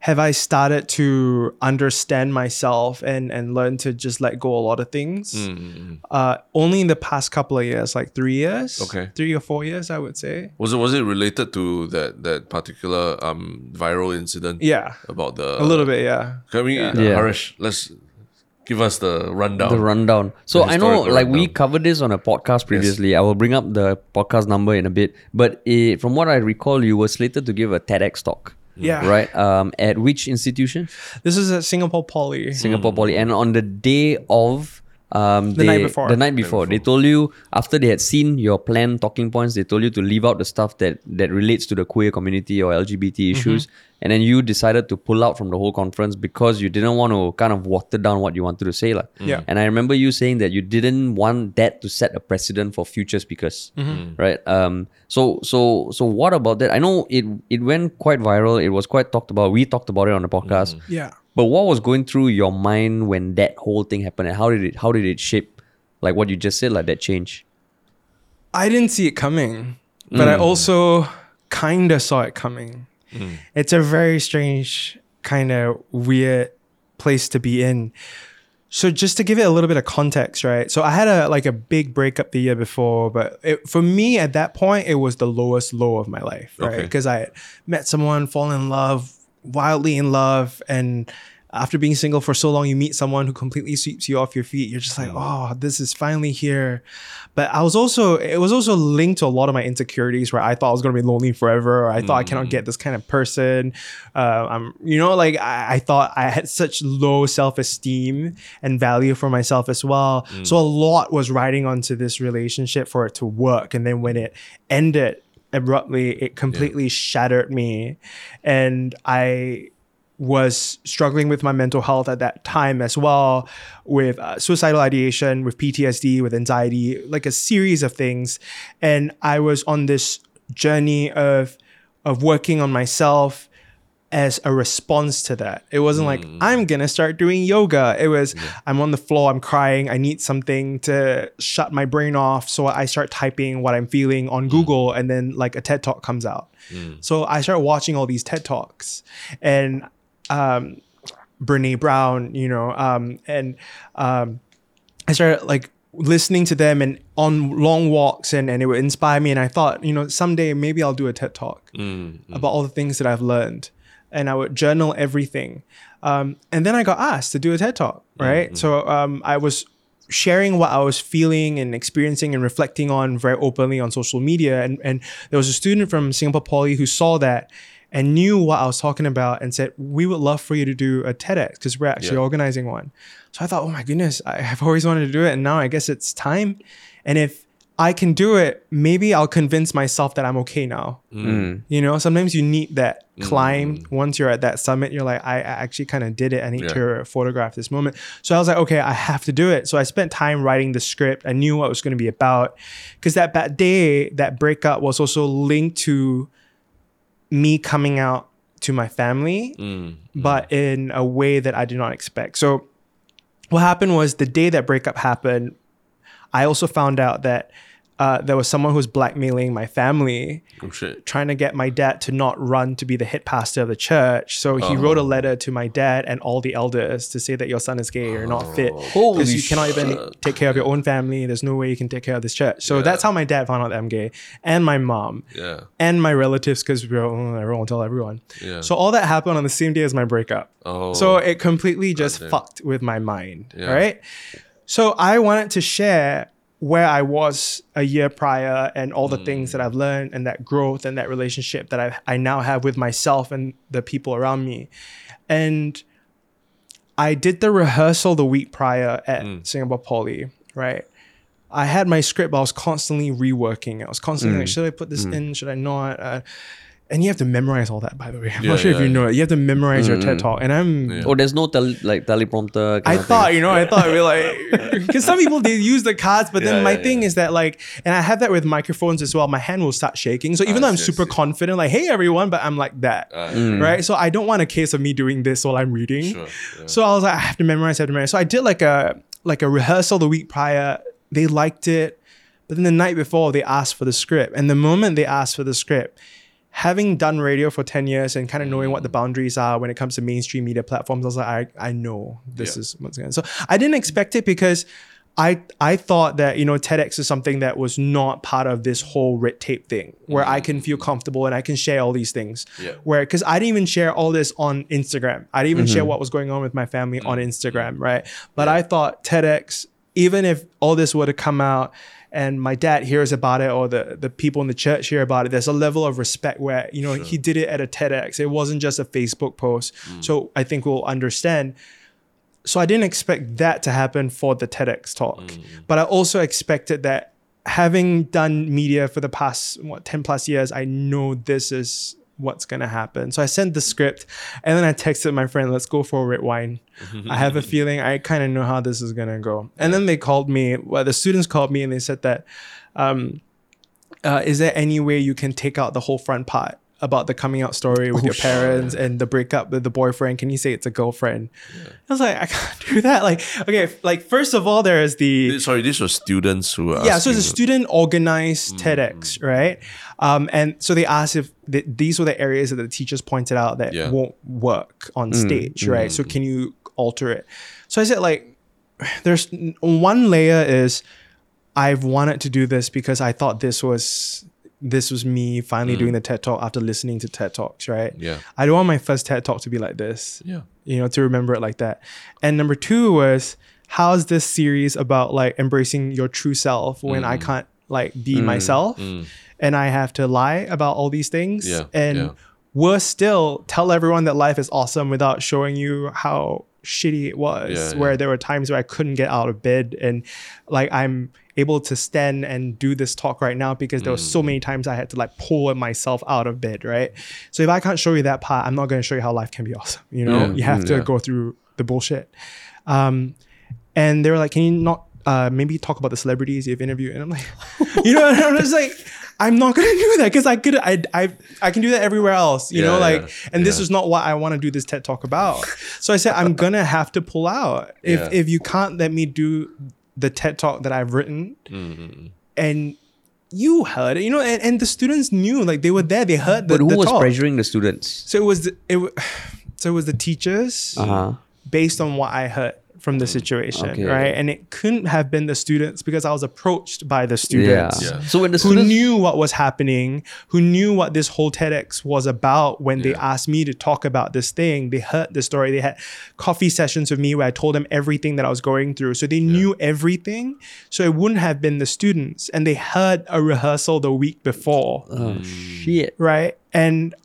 have I started to understand myself and and learn to just let go a lot of things. Mm, Uh, only in the past couple of years, like three years, Okay. three or four years, I would say. Was it was it related to that that particular um viral incident? Yeah, About the a little bit. Yeah. Can we, Yeah. Harish? Let's give us the rundown. The rundown. So The I know, historical like we covered this on a podcast previously. I will bring up the podcast number in a bit. But eh, from what I recall, you were slated to give a TEDx talk. Yeah. Right. Um. At which institution? This is at Singapore Poly. Singapore Poly. And on the day of Um, The night they- before. The night before, they told you after they had seen your plan talking points, they told you to leave out the stuff that that relates to the queer community or LGBT Mm-hmm. issues, and then you decided to pull out from the whole conference because you didn't want to kind of water down what you wanted to say, lah. Yeah. And I remember you saying that you didn't want that to set a precedent for future speakers, Mm-hmm. right? Um. So so so what about that? I know it it went quite viral. It was quite talked about. We talked about it on the podcast. Yeah. But what was going through your mind when that whole thing happened, and how did it how did it shape, like what you just said, like that change? I didn't see it coming, but I mm. also kind of saw it coming. Mm. It's a very strange, kind of weird place to be in. So just to give it a little bit of context, right? So I had a like a big breakup the year before, but it, for me at that point, it was the lowest low of my life, right? Okay. Because I had met someone, fallen in love, wildly in love, and after being single for so long, you meet someone who completely sweeps you off your feet. You're just like, oh, this is finally here. But I was also, it was also linked to a lot of my insecurities where I thought I was going to be lonely forever, or I thought I cannot get this kind of person. Uh, I'm, you know, like I, I thought I had such low self esteem and value for myself as well. So a lot was riding onto this relationship for it to work. And then when it ended abruptly, it completely shattered me. And I, was struggling with my mental health at that time as well, with uh, suicidal ideation, with PTSD, with anxiety, like a series of things. And I was on this journey of of working on myself as a response to that. It wasn't like I'm gonna start doing yoga. It was I'm on the floor, I'm crying, I need something to shut my brain off. So I start typing what I'm feeling on Google and then like a TED talk comes out. So I start watching all these TED talks and um Brene Brown, you know, um and um I started like listening to them and on long walks and, and it would inspire me and I thought, you know, someday maybe I'll do a TED talk about all the things that I've learned. And I would journal everything. Um, and then I got asked to do a TED talk, right? So um, I was sharing what I was feeling and experiencing and reflecting on very openly on social media. And, and there was a student from Singapore Poly who saw that and knew what I was talking about and said, We would love for you to do a TEDx because we're actually Yeah. organizing one. So I thought, Oh my goodness, I have always wanted to do it. And now I guess it's time. And if I can do it, maybe I'll convince myself that I'm okay now. Mm. mm. You know, sometimes you need that mm. climb. Once you're at that summit, you're like, I I actually kind of did it. I need to photograph this moment. So I was like, okay, I have to do it. So I spent time writing the script. I knew what it was going to be about. Because that bad day, that breakup was also linked to me coming out to my family, mm, but in a way that I did not expect. So what happened was the day that breakup happened, I also found out that uh, there was someone who was blackmailing my family Oh shit. trying to get my dad to not run to be the head pastor of the church. So he wrote a letter to my dad and all the elders to say that your son is gay or not fit because you cannot even take care of your own family. There's no way you can take care of this church. So that's how my dad found out that I'm gay and my mom Yeah. and my relatives because we're oh, everyone tell everyone. Yeah. So all that happened on the same day as my breakup. Oh. So it completely just fucked with my mind. Yeah. Right. So I wanted to share where I was a year prior and all the things that mm. I've learned and that growth and that relationship that I, I now have with myself and the people around me. And I did the rehearsal the week prior at mm. Singapore Poly, right? I had my script, but I was constantly reworking. It. I was constantly like, mm. should I put this in? Should I not? Uh, and you have to memorize all that, by the way. I'm Yeah, not sure if you know it. You have to memorize your TED talk. And I'm Yeah. Oh, there's no tele, like teleprompter. kind I of thing. thought, you know, I thought we like because some people they use the cards, but then my yeah, thing yeah. is that like, and I have that with microphones as well. My hand will start shaking. So even Ah, though I'm I see, super see. confident, like, hey everyone, but I'm like that, Ah, right? So I don't want a case of me doing this while I'm reading. Sure. Yeah. So I was like, I have to memorize, I have to memorize. So I did like a like a rehearsal the week prior. They liked it, but then the night before they asked for the script, and the moment they asked for the script. Having done radio for 10 years and kind of knowing what the mm. boundaries are when it comes to mainstream media platforms, I was like, I, I know this Yeah. is what's going on. So I didn't expect it because I I thought that, you know, TEDx is something that was not part of this whole red tape thing where I mm-hmm. can feel comfortable and I can share all these things. Yeah. Where because I didn't even share all this on Instagram. I didn't even share mm-hmm. what was going on with my family on mm-hmm. Instagram, right? But I thought TEDx, even if all this were to come out and my dad hears about it or the, the people in the church hear about it, there's a level of respect where, you know, he did it at a TEDx. It wasn't just a Facebook post. So I think we'll understand so I didn't expect that to happen for the TEDx talk, Mm. but I also expected that having done media for the past what 10 plus years, I know this is what's gonna happen. So I sent the script and then I texted my friend, let's go for a red wine. I have a feeling I kind of know how this is gonna go. And then they called me, well, the students called me and they said that, um, uh, is there any way you can take out the whole front part about the coming out story with Oh, your shit. parents and the breakup with the boyfriend? Can you say it's a girlfriend? I was like, I can't do that. Like, okay, like first of all, there is the Sorry, these were students who were yeah, so it's a student organized Mm. TEDx, right? Um, and so they asked if th- these were the areas that the teachers pointed out that Yeah. won't work on stage, right? So can you alter it? So I said like, there's one layer is I've wanted to do this because I thought this was this was me finally doing mm. the TED talk after listening to TED talks, right? Yeah. I don't want my first TED talk to be like this Yeah. you know, to remember it like that. And number two was how's this series about like embracing your true self when Mm. I can't like be mm. myself mm. and I have to lie about all these things Yeah, and yeah. worse still tell everyone that life is awesome without showing you how shitty it was Yeah, where yeah. there were times where I couldn't get out of bed and like I'm able to stand and do this talk right now because there were Mm. so many times I had to like pull myself out of bed, right? So if I can't show you that part, I'm not going to show you how life can be awesome. You know, Yeah. you have Mm, to go through the bullshit. Um, and they were like, "Can you not uh, maybe talk about the celebrities you've interviewed?" And I'm like, you know, I'm just like, I'm not gonna do that because I could, I, I, I can do that everywhere else. You Yeah, know, like, yeah, and this is not what I want to do this TED talk about. So I said, I'm gonna have to pull out if Yeah. if you can't let me do the TED talk that I've written Mm-hmm. and. You heard it, you know, and, and the students knew, like they were there, they heard the, But who the was talk. pressuring the students? So it was the, it, so it was the teachers Uh huh. based on what I heard from the mm. situation, Okay. right? And it couldn't have been the students because I was approached by the students Yeah. Yeah. So when the who students knew what was happening, who knew what this whole TEDx was about when they asked me to talk about this thing. They heard the story. They had coffee sessions with me where I told them everything that I was going through. So they knew everything. So it wouldn't have been the students. And they heard a rehearsal the week before oh mm. shit. right? And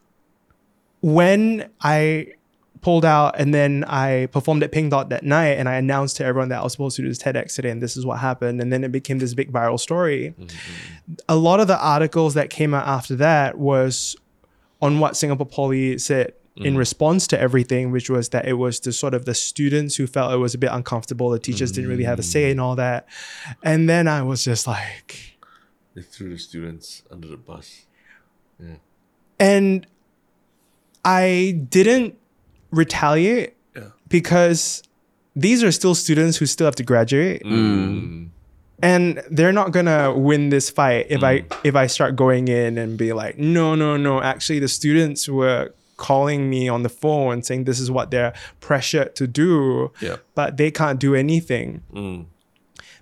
when I pulled out and then I performed at Pink Dot that night and I announced to everyone that I was supposed to do this TEDx today and this is what happened. And then it became this big viral story. Mm-hmm. A lot of the articles that came out after that was on what Singapore Poly said in mm-hmm. response to everything, which was that it was the sort of the students who felt it was a bit uncomfortable. The teachers didn't really have a say in mm. all that. And then I was just like, They threw the students under the bus. Yeah. and I didn't retaliate Yeah. because these are still students who still have to graduate Mm. and they're not gonna win this fight if I if I start going in and be like no no no actually the students were calling me on the phone saying this is what they're pressured to do Yeah. but they can't do anything Mm.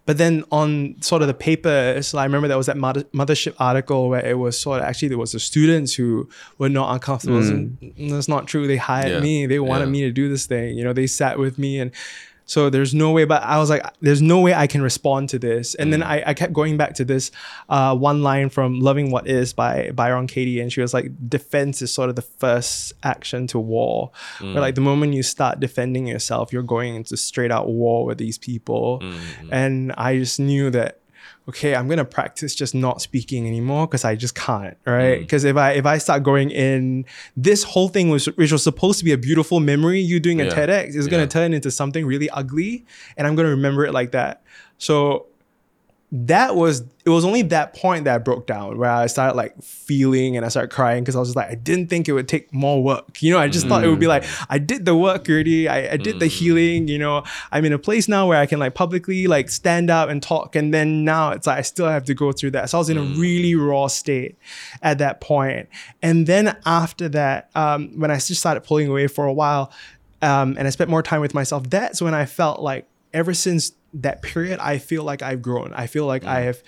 But then on sort of the papers, I remember there was that mother- mothership article where it was sort of actually there was the students who were not uncomfortable. Mm. And That's not true. They hired Yeah. me. They wanted Yeah. me to do this thing. You know, they sat with me and so there's no way, but I was like, there's no way I can respond to this. And then mm. I, I kept going back to this uh, one line from Loving What Is by Byron Katie. And she was like, defense is sort of the first action to war. Where mm. like the moment you start defending yourself, you're going into straight out war with these people. Mm, and I just knew that okay, I'm gonna practice just not speaking anymore because I just can't, right? Mm. Because if I if I start going in, this whole thing was which was supposed to be a beautiful memory, you doing a Yeah. TEDx is gonna turn into something really ugly, and I'm gonna remember it like that. So that was it was only that point that I broke down where I started like feeling and I started crying because I was just like I didn't think it would take more work. You know, I just thought it would be like I did the work already. I, I did the healing, you know. I'm in a place now where I can like publicly like stand up and talk and then now it's like I still have to go through that. So I was in a really raw state at that point. And then after that, um, when I just started pulling away for a while, um, and I spent more time with myself, that's when I felt like ever since that period, I feel like I've grown. I feel like mm. I have.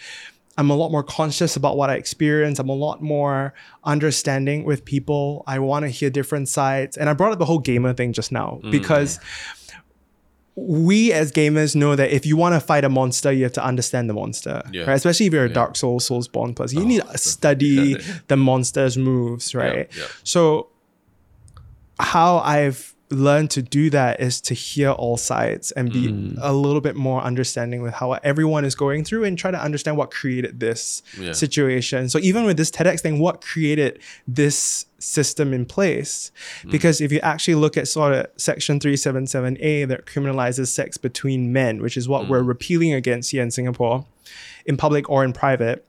I'm a lot more conscious about what I experience. I'm a lot more understanding with people. I want to hear different sides. And I brought up the whole gamer thing just now mm, because we as gamers know that if you want to fight a monster, you have to understand the monster, Yeah. right? Especially if you're a Dark Souls, Soulsborne person, you oh, need to study the monster's moves, right? yeah. So, how I've learn to do that is to hear all sides and be mm. a little bit more understanding with how everyone is going through and try to understand what created this Yeah. situation. So even with this TEDx thing, what created this system in place? Mm. Because if you actually look at sort of section 377A that criminalizes sex between men, which is what mm. we're repealing against here in Singapore, in public or in private,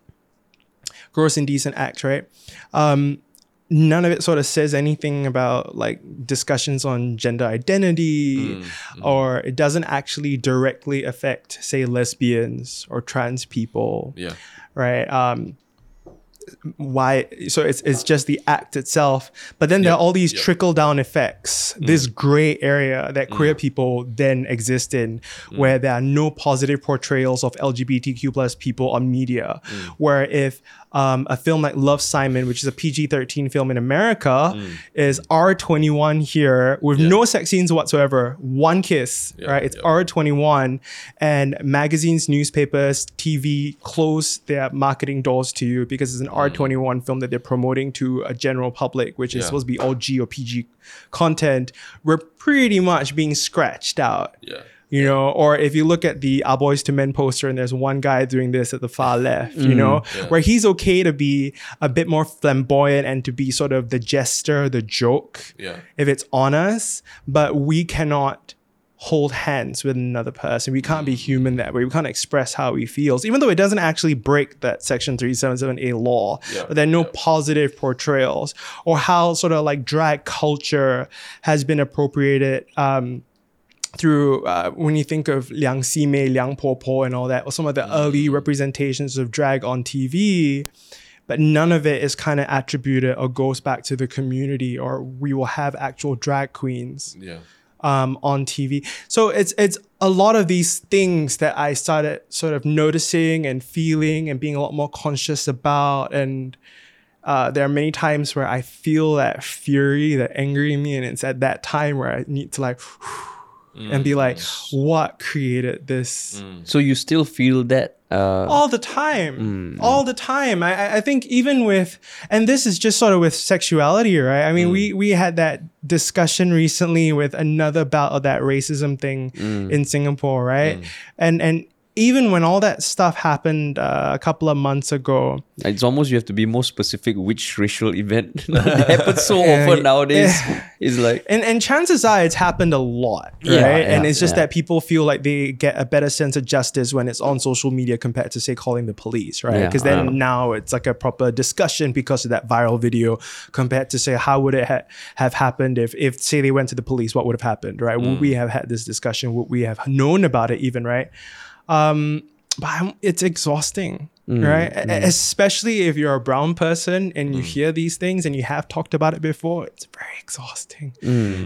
gross indecent act, right? Um, none of it sort of says anything about like discussions on gender identity mm, mm. or it doesn't actually directly affect say lesbians or trans people. Yeah. right um why so it's it's just the act itself but then there are all these yep. trickle down effects. Mm. This gray area that queer people then exist in where there are no positive portrayals of lgbtq plus people on media. Where if um, a film like Love Simon, which is a PG 13 film in America, is R21 here with no sex scenes whatsoever, one kiss, Yeah, right? It's yeah. R21, and magazines, newspapers, TV close their marketing doors to you because it's an R21 film that they're promoting to a general public, which is supposed to be all G or PG content. We're pretty much being scratched out. Yeah. You know, or if you look at the Our Boys to Men poster and there's one guy doing this at the far left, you know, Yeah. where he's okay to be a bit more flamboyant and to be sort of the jester, the joke, Yeah. if it's on us, but we cannot hold hands with another person. We can't be human that way. We can't express how we feels, even though it doesn't actually break that section 377A law. Yeah, But there are no yeah. positive portrayals or how sort of like drag culture has been appropriated um, through uh, when you think of Liang Ximei, Liang Po Po, and all that, or some of the Mm. early representations of drag on TV, but none of it is kind of attributed or goes back to the community, or we will have actual drag queens Yeah. um, on TV. So it's it's a lot of these things that I started sort of noticing and feeling and being a lot more conscious about. And uh, there are many times where I feel that fury, that anger in me, and it's at that time where I need to like and be like, mm. what created this? Mm. So you still feel that? Uh, all the time. Mm. All the time. I, I- I think even with and this is just sort of with sexuality right? I mean we we had that discussion recently with another bout of that racism thing in singapore right? And and even when all that stuff happened uh, a couple of months ago It's almost you have to be more specific which racial event happens so Yeah, often yeah. nowadays. It's like and and chances are it's happened a lot, right? Yeah, and it's just yeah. that people feel like they get a better sense of justice when it's on social media compared to say calling the police, right? Yeah, Because then yeah. now it's like a proper discussion because of that viral video compared to say how would it ha- have happened if if say they went to the police, what would have happened, right? Would we have had this discussion? Would we have known about it even, right? Um, but I'm, it's exhausting, right? E- Especially if you're a brown person and you hear these things and you have talked about it before. It's very exhausting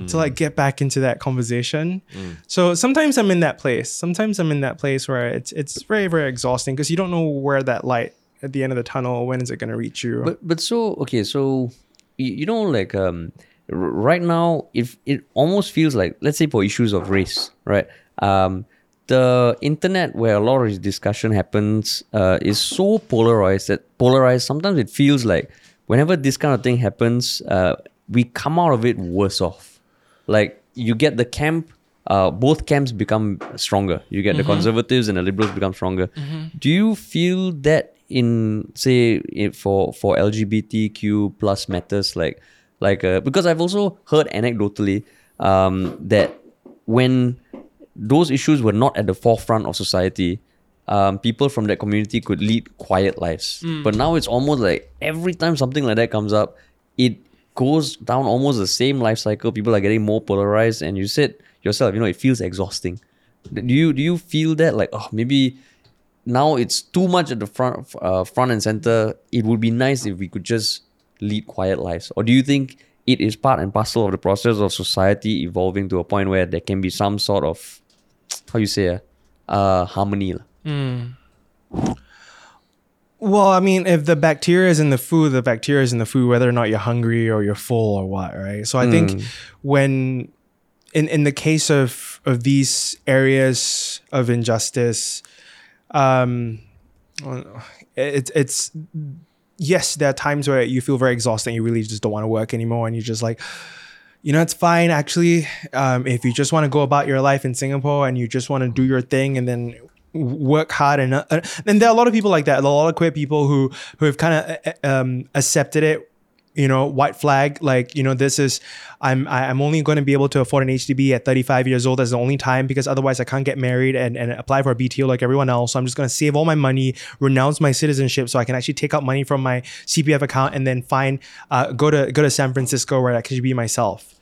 to like get back into that conversation. So sometimes I'm in that place. Sometimes I'm in that place where it's it's very very exhausting because you don't know where that light at the end of the tunnel when is it going to reach you. But but so okay, so you, you know like um right now if it almost feels like let's say for issues of race, right? Um the internet where a lot of this discussion happens uh, is so polarized that polarized sometimes it feels like whenever this kind of thing happens uh, we come out of it worse off. Like you get the camp uh, both camps become stronger. You get the conservatives and the liberals become stronger. Do you feel that in say it for for lgbtq plus matters like like uh, because i've also heard anecdotally um, that when those issues were not at the forefront of society. Um, people from that community could lead quiet lives. But now it's almost like every time something like that comes up it goes down almost the same life cycle. People are getting more polarized. And you said yourself you know it feels exhausting. Do you do you feel that like oh maybe now it's too much at the front uh, front and center? It would be nice if we could just lead quiet lives. Or do you think it is part and parcel of the process of society evolving to a point where there can be some sort of how you say uh, uh harmony lah. Well, I mean, if the bacteria is in the food, the bacteria is in the food, whether or not you're hungry or you're full or what, right? So I think when in in the case of of these areas of injustice, um, it's it's yes, there are times where you feel very exhausted and you really just don't want to work anymore, and you're just like, you know, it's fine actually. Um, if you just want to go about your life in Singapore and you just want to do your thing and then work hard and uh, and there are a lot of people like that. A lot of queer people who who have kind of uh, um, accepted it. You know, white flag. Like you know, this is I'm I'm only going to be able to afford an HDB at 35 years old. That's the only time because otherwise I can't get married and, and apply for a BTO like everyone else. So I'm just going to save all my money, renounce my citizenship, so I can actually take out money from my CPF account and then find uh, go to go to San Francisco where I can be myself.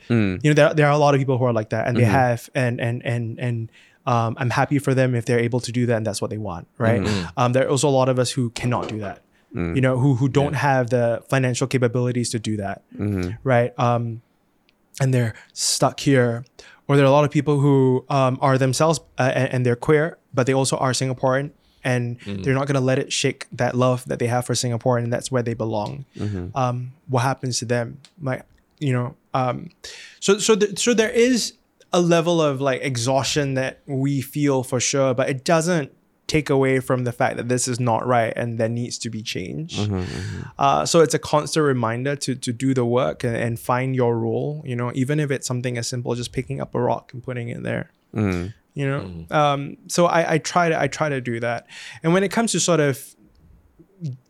You know, there, there are a lot of people who are like that, and they have and and and and. Um, I'm happy for them if they're able to do that and that's what they want, right? Um, there are also a lot of us who cannot do that, you know, who who don't have the financial capabilities to do that, right? Um, and they're stuck here. Or there are a lot of people who um, are themselves uh, and, and they're queer, but they also are Singaporean, and they're not gonna let it shake that love that they have for Singapore, and that's where they belong. Um, what happens to them? Like you know, um, so so th- so there is a level of like exhaustion that we feel for sure, but it doesn't take away from the fact that this is not right and that needs to be changed. Uh, so it's a constant reminder to to do the work and, and find your role. You know, even if it's something as simple as just picking up a rock and putting it there. You know, um, so I, I try to I try to do that. And when it comes to sort of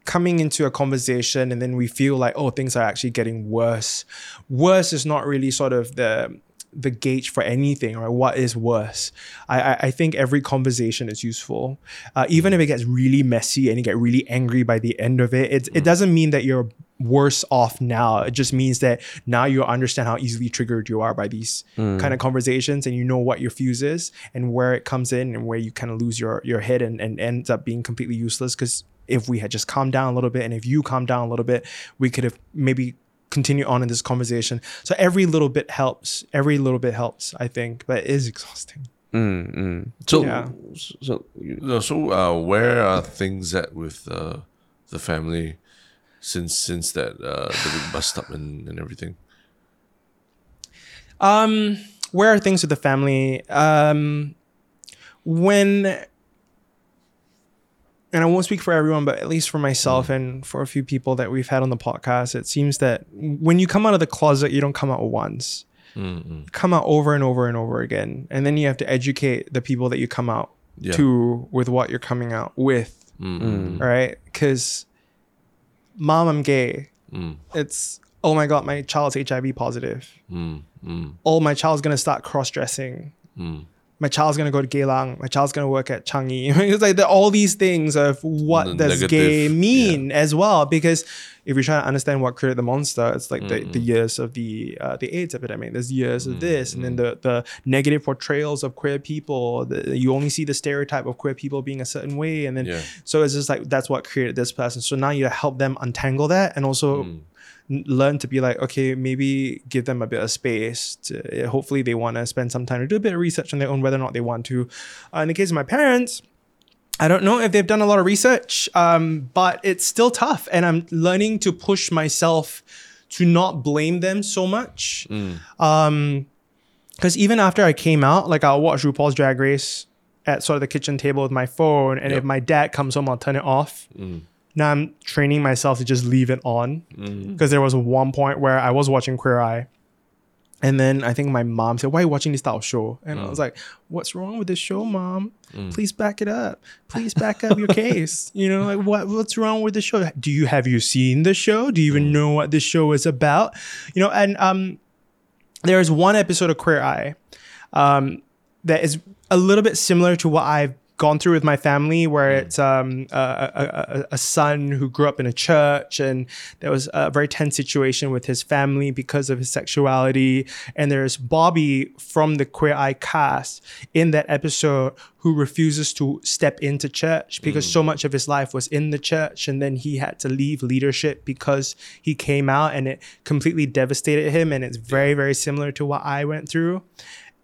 coming into a conversation and then we feel like oh things are actually getting worse worse is not really sort of the the gauge for anything right? What is worse? I i, I think every conversation is useful. Uh, even if it gets really messy and you get really angry by the end of it it, it doesn't mean that you're worse off now. It just means that now you understand how easily triggered you are by these kind of conversations and you know what your fuse is and where it comes in and where you kind of lose your your head and, and ends up being completely useless. Because if we had just calmed down a little bit and if you calmed down a little bit we could have maybe continue on in this conversation so every little bit helps every little bit helps i think but it is exhausting So, Yeah. so No, so uh, where are things at with uh, the family since since that uh, the big bust up and, and everything? Um, where are things with the family? Um, when, and I won't speak for everyone, but at least for myself and for a few people that we've had on the podcast, it seems that when you come out of the closet, you don't come out once. You Come out over and over and over again, and then you have to educate the people that you come out Yeah. to with what you're coming out with, mm. right? Because, mom, I'm gay. Mm. It's oh my god, my child's HIV positive mm, oh, my child's gonna start cross dressing. My child's gonna go to Geylang. My child's gonna work at Changi. it's like the, all these things of what The does negative, gay mean as well. Because if you're trying to understand what created the monster, it's like the, the years of the uh, the AIDS epidemic. There's years of this, and then the the negative portrayals of queer people. The, you only see the stereotype of queer people being a certain way, and then Yeah. so it's just like that's what created this person. So now you help them untangle that, and also Mm. Learn to be like, okay, maybe give them a bit of space. To, hopefully, they want to spend some time to do a bit of research on their own, whether or not they want to. Uh, in the case of my parents, I don't know if they've done a lot of research, um, but it's still tough, and I'm learning to push myself to not blame them so much. Um, because even after I came out, like I'll watch RuPaul's Drag Race at sort of the kitchen table with my phone, and if my dad comes home, I'll turn it off. Now I'm training myself to just leave it on because there was one point where I was watching Queer Eye, and then I think my mom said, "Why are you watching this style of show?" And I was like, "What's wrong with this show, mom? Please back it up. Please back up your case. You know, like what what's wrong with the show? Do you have you seen the show? Do you even know what this show is about? You know, and um." there is one episode of Queer Eye um, that is a little bit similar to what I've gone through with my family, where it's um, a, a, a, a son who grew up in a church, and there was a very tense situation with his family because of his sexuality. And there's Bobby from the Queer Eye cast in that episode who refuses to step into church because so much of his life was in the church and then he had to leave leadership because he came out and it completely devastated him and it's very very similar to what I went through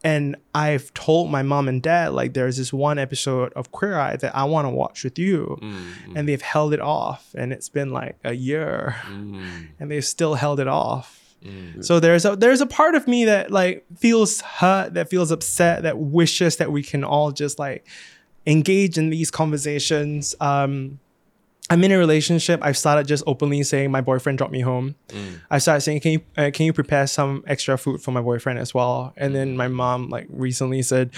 and I've told my mom and dad like there's this one episode of Queer Eye that I want to watch with you. Mm-hmm. And they've held it off and it's been like a year. Mm-hmm. And they've still held it off. Mm. So there's a there's a part of me that like feels hurt, that feels upset, that wishes that we can all just like engage in these conversations. Um, I'm in a relationship. I've started just openly saying my boyfriend dropped me home. Mm. I started saying, "Can you uh, can you prepare some extra food for my boyfriend as well?" And then mm. my mom like recently said,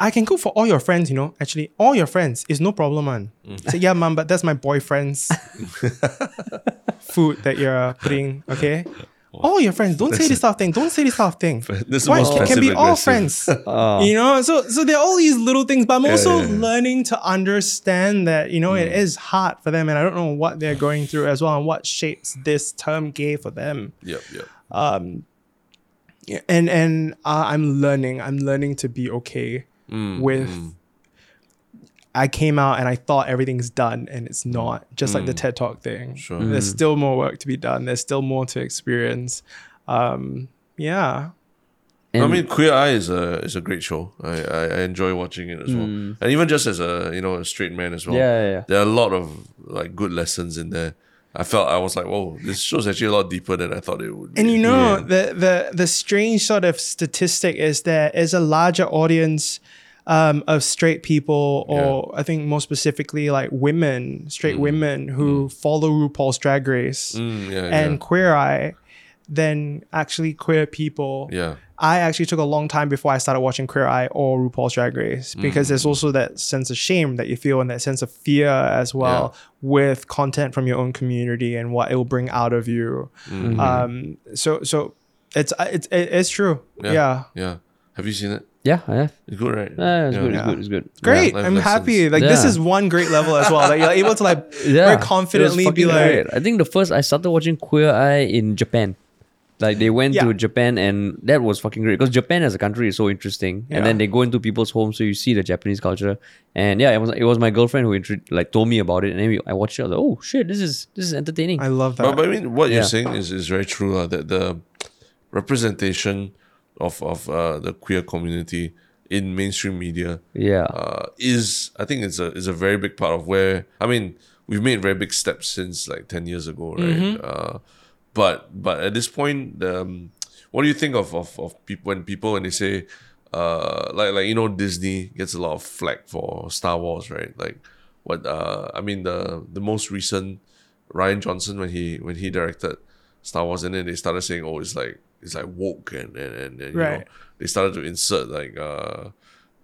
"I can cook for all your friends. You know, actually, all your friends is no problem, man." Mm. I said, "Yeah, mom, but that's my boyfriend's food that you're putting. Okay." All your friends, don't say this of thing. Don't say this of thing. This is Why? Can, can be all friends. You know, so so there are all these little things, but I'm also yeah, yeah. learning to understand that you know it is hard for them, and I don't know what they're going through as well, and what shapes this term gay for them. Yep, yep. Um yeah, And and uh, I'm learning. I'm learning to be okay Mm, with. I came out and I thought everything's done, and it's not. Just like the TED Talk thing. Mm. There's still more work to be done. There's still more to experience. Um, yeah. I mean, Queer Eye is a is a great show. I, I, I enjoy watching it as well, and even just as a you know a straight man as well. Yeah, yeah, yeah. There are a lot of like good lessons in there. I felt I was like, whoa, this show's actually a lot deeper than I thought it would. Be. And you know, the, the the strange sort of statistic is there is a larger audience um, of straight people, or I think more specifically like women, straight women who follow RuPaul's Drag Race Mm, yeah, and yeah. Queer Eye than actually queer people. yeah, I actually took a long time before I started watching Queer Eye or RuPaul's Drag Race because there's Mm. also that sense of shame that you feel and that sense of fear as well with content from your own community and what it will bring out of you. Mm-hmm. Um, so so it's it's it's true. yeah, Yeah. yeah. Have you seen it? Yeah, yeah. It's good, right? Yeah, it's Yeah. good, it's good, it's good. Great. life I'm happy. lessons. Like this is one great level as well. That you're able to like Yeah, very confidently be like great. I think the first I started watching Queer Eye in Japan. Like they went Yeah. to Japan and that was fucking great because Japan as a country is so interesting. Yeah. And then they go into people's homes so you see the Japanese culture. And yeah, it was it was my girlfriend who intro- like told me about it and then we, I watched it. I was like, oh shit, this is this is entertaining. I love that. But, but I mean, what Yeah. you're saying is, is very true. Uh, that the representation of of uh, the queer community in mainstream media yeah, uh, is I think it's a is a very big part of where I mean we've made very big steps since like ten years ago, right? Mm-hmm. Uh, but but at this point, um, what do you think of of, of people when people when they say uh, like like you know Disney gets a lot of flack for Star Wars, right? Like what uh, I mean the the most recent Rian Johnson when he when he directed Star Wars and then they started saying oh it's like it's like woke and and, and, and you know they started to insert like uh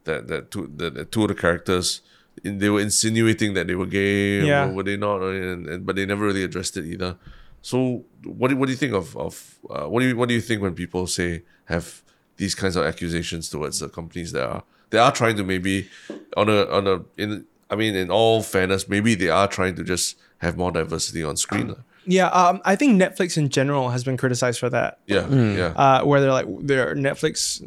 that that two that, that two of the characters in, they were insinuating that they were gay Yeah. or were they not and, and but they never really addressed it either so what do, what do you think of of uh, what do you what do you think when people say have these kinds of accusations towards the companies that are they are trying to maybe on a on a in I mean in all fairness maybe they are trying to just have more diversity on screen lah. Yeah, um, I think Netflix in general has been criticized for that. yeah Mm. yeah uh, where they're like their Netflix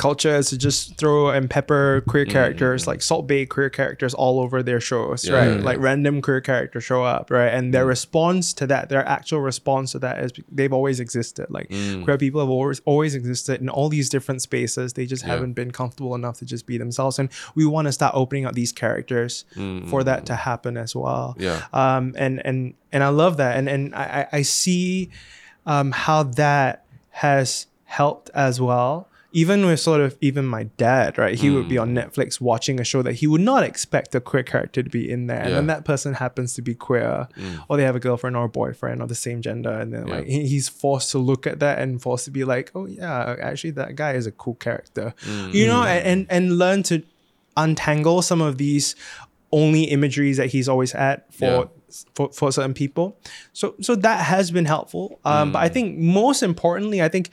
culture is to just throw and pepper queer mm-hmm. characters like Salt Bae queer characters all over their shows, Yeah, right? yeah, yeah. Like mm. random queer characters show up, right? And their mm. response to that, their actual response to that is they've always existed. Like mm. queer people have always always existed in all these different spaces. They just haven't been comfortable enough to just be themselves. And we want to start opening up these characters for that to mm-hmm. happen as well yeah um, and and and I love that, and and I I I see um, how that has helped as well. Even with sort of even my dad, right? He would be on Mm. Netflix watching a show that he would not expect a queer character to be in there, and then Mm. that person happens to be queer, or they have a girlfriend or a boyfriend of the same gender, and then like he's forced to look at that and forced to be like, oh yeah, actually that guy is a cool character, Mm. you know, and and, learn to untangle some of these only imageries that he's always had for Yeah. for, for certain people. So so that has been helpful. Um, But I think most importantly, I think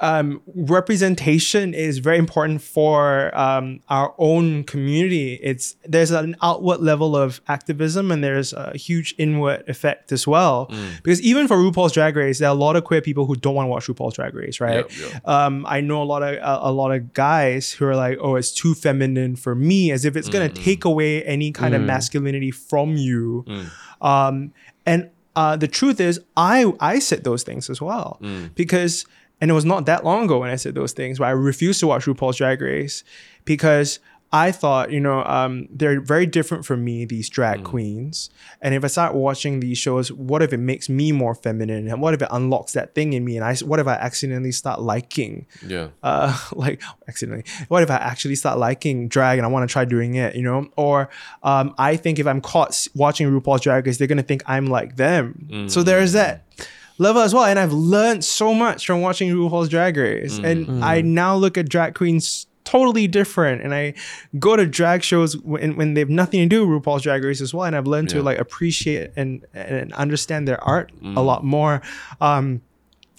um, representation is very important for um, our own community. It's there's an outward level of activism and there's a huge inward effect as well. Because even for RuPaul's Drag Race, there are a lot of queer people who don't want to watch RuPaul's Drag Race, right? Yep, yep. Um, I know a lot of a, a lot of guys who are like, "Oh, it's too feminine for me," as if it's gonna take away any kind of masculinity from you. Um, and uh, the truth is, I I said those things as well because, and it was not that long ago when I said those things. Where I refused to watch RuPaul's Drag Race because I thought, you know, um, they're very different from me, these drag queens. And if I start watching these shows, what if it makes me more feminine? And what if it unlocks that thing in me? And I, what if I accidentally start liking, Yeah. uh, like accidentally, what if I actually start liking drag and I want to try doing it, you know? Or um, I think if I'm caught watching RuPaul's Drag Race, they're going to think I'm like them. So there's that level as well. And I've learned so much from watching RuPaul's Drag Race. And mm, mm. I now look at drag queens totally different. And I go to drag shows when, when they have nothing to do with RuPaul's Drag Race as well. And I've learned to like appreciate and, and understand their art a mm. lot more. Um,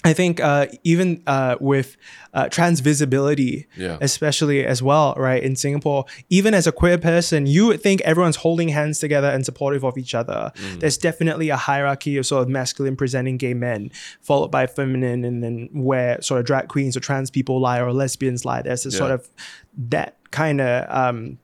I think uh, even uh, with uh, trans visibility, Yeah. especially as well, right? In Singapore, even as a queer person, you would think everyone's holding hands together and supportive of each other. There's definitely a hierarchy of sort of masculine presenting gay men, followed by feminine, and then where sort of drag queens or trans people lie or lesbians lie. There's a sort of that kind of um,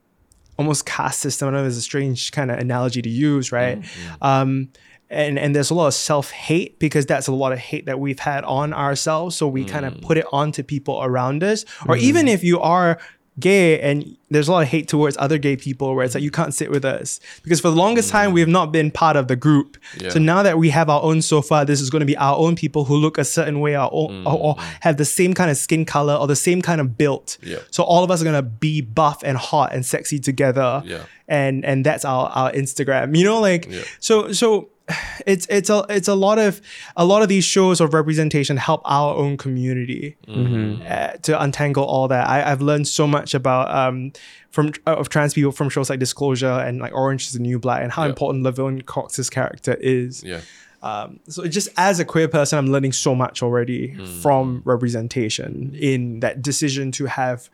almost caste system. I know there's a strange kind of analogy to use, right? Um, and and there's a lot of self hate because that's a lot of hate that we've had on ourselves. So we kind of mm. put it onto people around us, or mm-hmm. even if you are gay and there's a lot of hate towards other gay people where it's like you can't sit with us. Because for the longest time mm. we have not been part of the group. Yeah. so now that we have our own sofa this is going to be our own people who look a certain way our own, or, or mm. have the same kind of skin color or the same kind of built. Yeah. so all of us are going to be buff and hot and sexy together. Yeah. and and that's our our instagram you know like so so it's it's a it's a lot of a lot of these shows of representation help our own community uh, to untangle all that. I, I've learned so much about um from of trans people from shows like Disclosure and like Orange is the New Black and how Yeah. important Laverne Cox's character is. Yeah. Um, so just as a queer person, I'm learning so much already from representation in that decision to have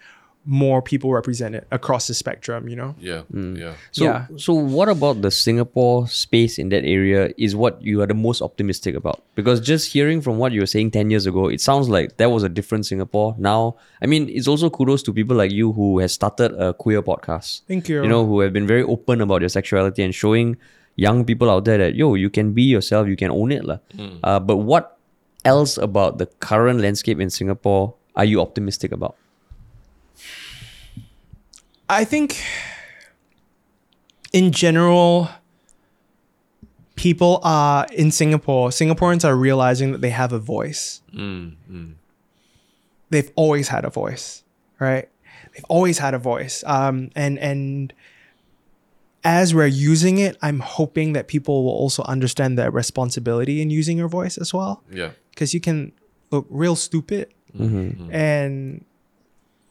more people represented across the spectrum. You know. Yeah. Yeah. So, Yeah. so what about the Singapore space in that area is what you are the most optimistic about? Because just hearing from what you were saying 10 years ago, it sounds like that was a different Singapore. Now, I mean, it's also kudos to people like you who has started a queer podcast. Thank you. You know, who have been very open about your sexuality and showing young people out there that, yo, you can be yourself, you can own it. lah. Uh, but what else about the current landscape in Singapore are you optimistic about? I think in general, people are in Singapore, Singaporeans are realizing that they have a voice. Mm, mm. They've always had a voice, right? They've always had a voice. Um, and, and, as we're using it, I'm hoping that people will also understand their responsibility in using your voice as well Yeah. because you can look real stupid mm-hmm. Mm-hmm. and it-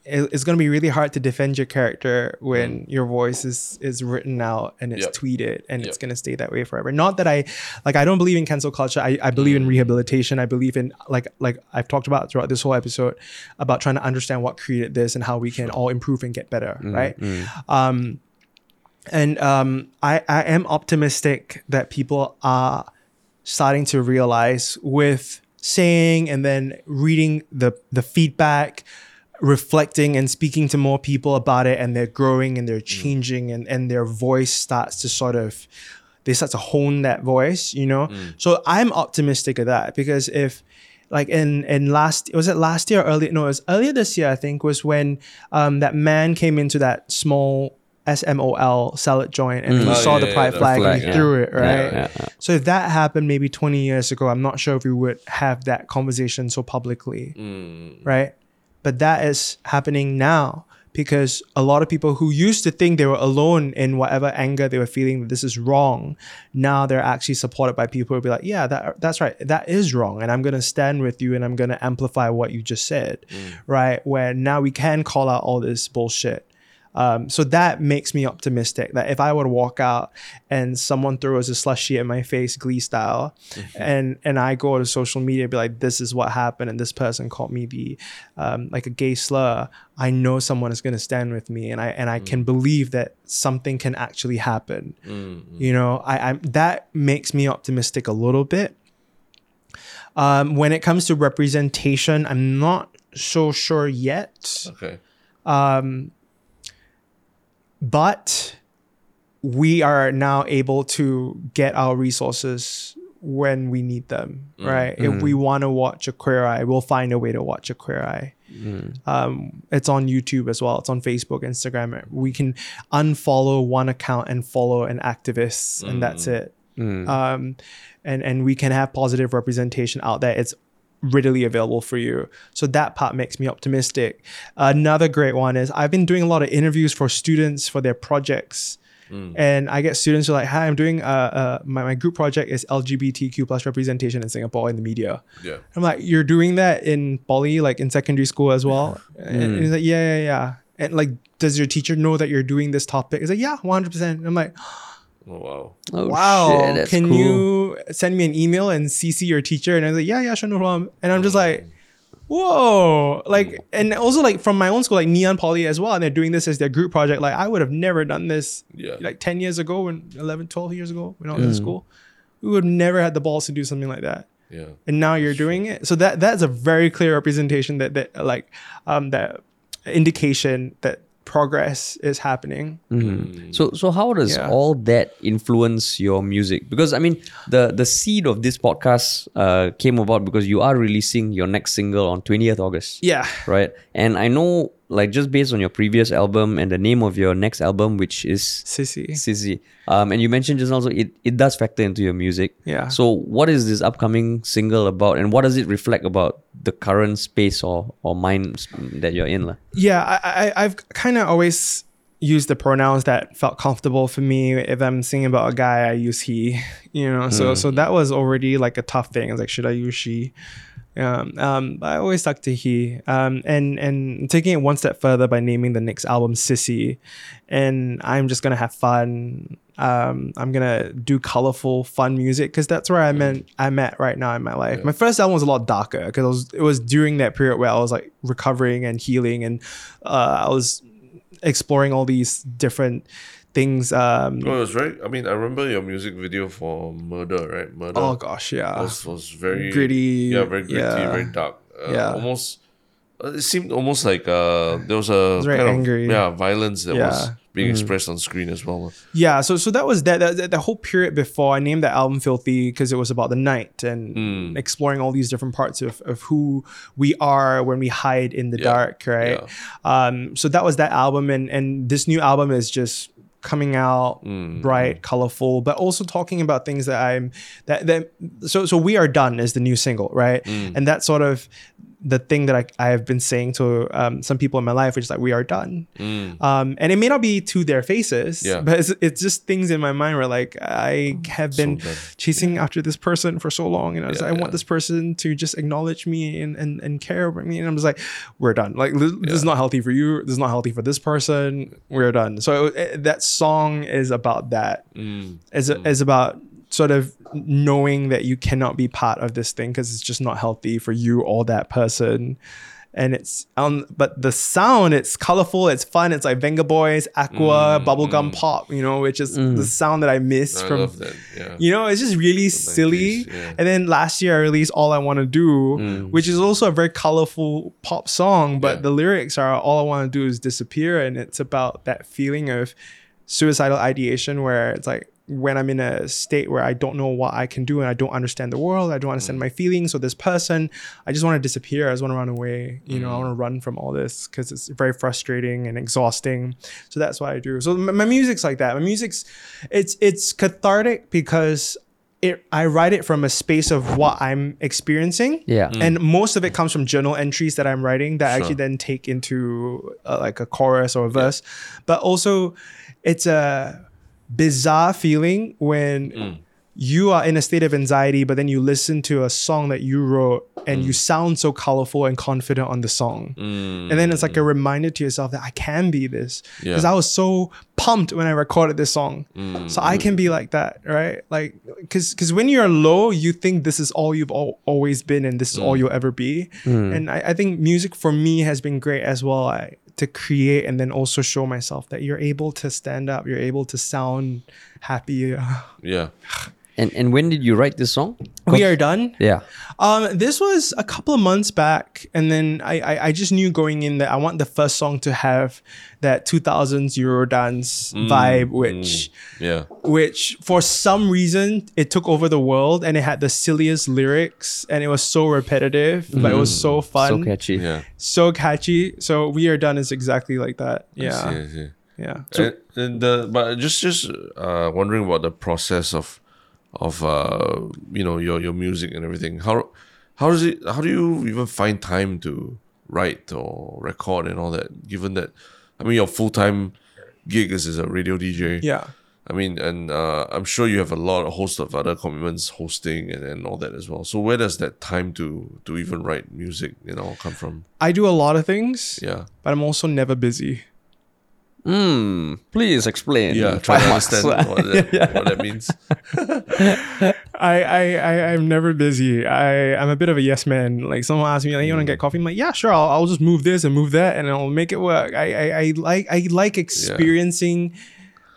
it's going to be really hard to defend your character when your voice is is written out and it's Yep. tweeted and it's going to stay that way forever. Not that i like i don't believe in cancel culture. I, I believe in rehabilitation. I believe in like like i've talked about throughout this whole episode about trying to understand what created this and how we can all improve and get better right? um and um i i am optimistic that people are starting to realize with saying and then reading the the feedback reflecting and speaking to more people about it and they're growing and they're mm. changing and and their voice starts to sort of they start to hone that voice you know? Mm. So i'm optimistic of that because if like in in last was it last year or early no it was earlier this year i think was when um that man came into that small smol salad joint and mm. he Oh, saw yeah, the pride the flag, flag, and he yeah. threw it right? Yeah, yeah, yeah. so if that happened maybe 20 years ago, I'm not sure if we would have that conversation so publicly, right? But that is happening now because a lot of people who used to think they were alone in whatever anger they were feeling that this is wrong, now they're actually supported by people who be like, yeah, that that's right, that is wrong, and I'm gonna stand with you and I'm gonna amplify what you just said, mm. right? Where now we can call out all this bullshit. Um, so that makes me optimistic that if I were to walk out and someone throws a slushy at my face, Glee style, and and I go to social media and be like, this is what happened, and this person called me the um, like a gay slur, I know someone is gonna stand with me, and I and I can believe that something can actually happen. You know, I I'm that makes me optimistic a little bit. Um, when it comes to representation, I'm not so sure yet Okay. But we are now able to get our resources when we need them, mm. right? If we mm. want to watch a Queer Eye, we'll find a way to watch a Queer Eye. Mm. Um, it's on YouTube as well. It's on Facebook, Instagram. We can unfollow one account and follow an activist, and that's it. Um, and and we can have positive representation out there. It's readily available for you. So that part makes me optimistic. Another great one is I've been doing a lot of interviews for students for their projects. And I get students who are like, "Hi, I'm doing uh, uh my, my group project is LGBTQ plus representation in Singapore in the media." Yeah. I'm like, "You're doing that in poly, like in secondary school as well?" And he's like, "Yeah, yeah, yeah." And like, does your teacher know that you're doing this topic? He's like, "Yeah, 100." percent I'm like, Oh wow. Oh, wow, shit, that's can cool. you send me an email and CC your teacher? And I was like, yeah, yeah, sure, no problem. And I'm just like, whoa, like, and also like from my own school, like Ngee Ann Poly as well, and they're doing this as their group project. Like, I would have never done this Yeah. like 10 years ago, when 11, 12 years ago, when I was in school. We would have never had the balls to do something like that Yeah. and now you're doing it. So that that's a very clear representation that that like um that indication that progress is happening. So so how does Yeah. all that influence your music? Because I mean the the seed of this podcast uh, came about because you are releasing your next single on 20th August. Yeah. Right. And I know like just based on your previous album and the name of your next album, which is Sissy. Sissy. Um, and you mentioned just also it, it does factor into your music. Yeah. So what is this upcoming single about and what does it reflect about the current space or, or mind that you're in? lah? Yeah, I, I I've kind of always used the pronouns that felt comfortable for me. If I'm singing about a guy, I use he. You know, so so that was already like a tough thing. I was like, should I use she? Um, um, I always stuck to he. Um, and and taking it one step further by naming the next album Sissy, and I'm just gonna have fun. Um, I'm gonna do colorful, fun music because that's where I'm at. I'm at right now in my life. My first album was a lot darker because it was it was during that period where I was like recovering and healing, and uh, I was exploring all these different things. Um, Oh, it was very. I mean, I remember your music video for Murder, right? Murder. oh gosh, yeah, was was very Gritty, Yeah, very gritty, yeah. very dark. Uh, Yeah. almost. uh, It seemed almost like uh, there was a very kind angry. of yeah violence that was Yeah. Mm-hmm. being expressed on screen as well. Yeah, so so that was that that, that, that whole period before I named the album Filthy because it was about the night and Mm. exploring all these different parts of, of who we are when we hide in the Yeah, dark, right? Yeah. Um, so that was that album, and and this new album is just coming out Mm. bright, colorful, but also talking about things that I'm that that so so we are done is the new single, right? Mm. And that sort of the thing that I, I have been saying to um, some people in my life, which is like we are done. Um, and it may not be to their faces, Yeah. but it's, it's just things in my mind where like I have been done. chasing after this person for so long, and I was Yeah, like, I yeah. want this person to just acknowledge me and, and, and care about me, and I'm just like, we're done. Like this, this is not healthy for you. This is not healthy for this person. We're done. So uh, that song is about that. Mm. Is is about sort of knowing that you cannot be part of this thing because it's just not healthy for you or that person and it's um but the sound it's colorful it's fun it's like Vengaboys aqua mm, bubblegum mm. pop you know which is the mm. sound that i miss I from love that. Yeah. you know it's just really silly 90s, yeah. and then last year i released all i want to do which is also a very colorful pop song but Yeah. the lyrics are all i want to do is disappear and it's about that feeling of suicidal ideation where it's like when I'm in a state where I don't know what I can do and I don't understand the world, I don't understand mm. my feelings or this person, I just want to disappear. I just want to run away. You know, I mm. want to run from all this because it's very frustrating and exhausting. So that's what I do. So my, my music's like that. My music's it's it's cathartic because it I write it from a space of what I'm experiencing. Yeah. Mm. And most of it comes from journal entries that I'm writing that I actually then take into uh, like a chorus or a verse. But also, it's a bizarre feeling when mm. you are in a state of anxiety, but then you listen to a song that you wrote and you mm. sound so colorful and confident on the song. And then it's like a mm. reminder to yourself that I can be this. Because Yeah. I was so pumped when I recorded this song. So I can be like that, right? Like, because because when you're low, you think this is all you've al- always been and this is all you'll ever be. And I, I think music for me has been great as well. I, to create and then also show myself that you're able to stand up, you're able to sound happy. Yeah. And and when did you write this song? We are done. Yeah. Um, this was a couple of months back, and then I, I I just knew going in that I want the first song to have that 2000s Eurodance vibe, which Yeah. which for some reason it took over the world, and it had the silliest lyrics, and it was so repetitive, but it was so fun, So catchy. Yeah. so catchy. So we are done is exactly like that. I see, Yeah, I see. yeah. and, and the but just just uh, wondering about the process of of uh, you know your your music and everything. How how does it? How do you even find time to write or record and all that? Given that, I mean, your full time gig is as a radio DJ. Yeah. I mean, and uh, I'm sure you have a lot, a host of other commitments, hosting and, and all that as well. So where does that time to to even write music, you know, come from? I do a lot of things, Yeah, but I'm also never busy. Hmm. Please explain. yeah. Try to understand what that, what that means. I, I, I, I'm never busy. I, I'm a bit of a yes man. Like someone asks me, like, you want to get coffee? I'm like, yeah, sure. I'll, I'll just move this and move that, and I'll make it work. I, I, I like, I like experiencing.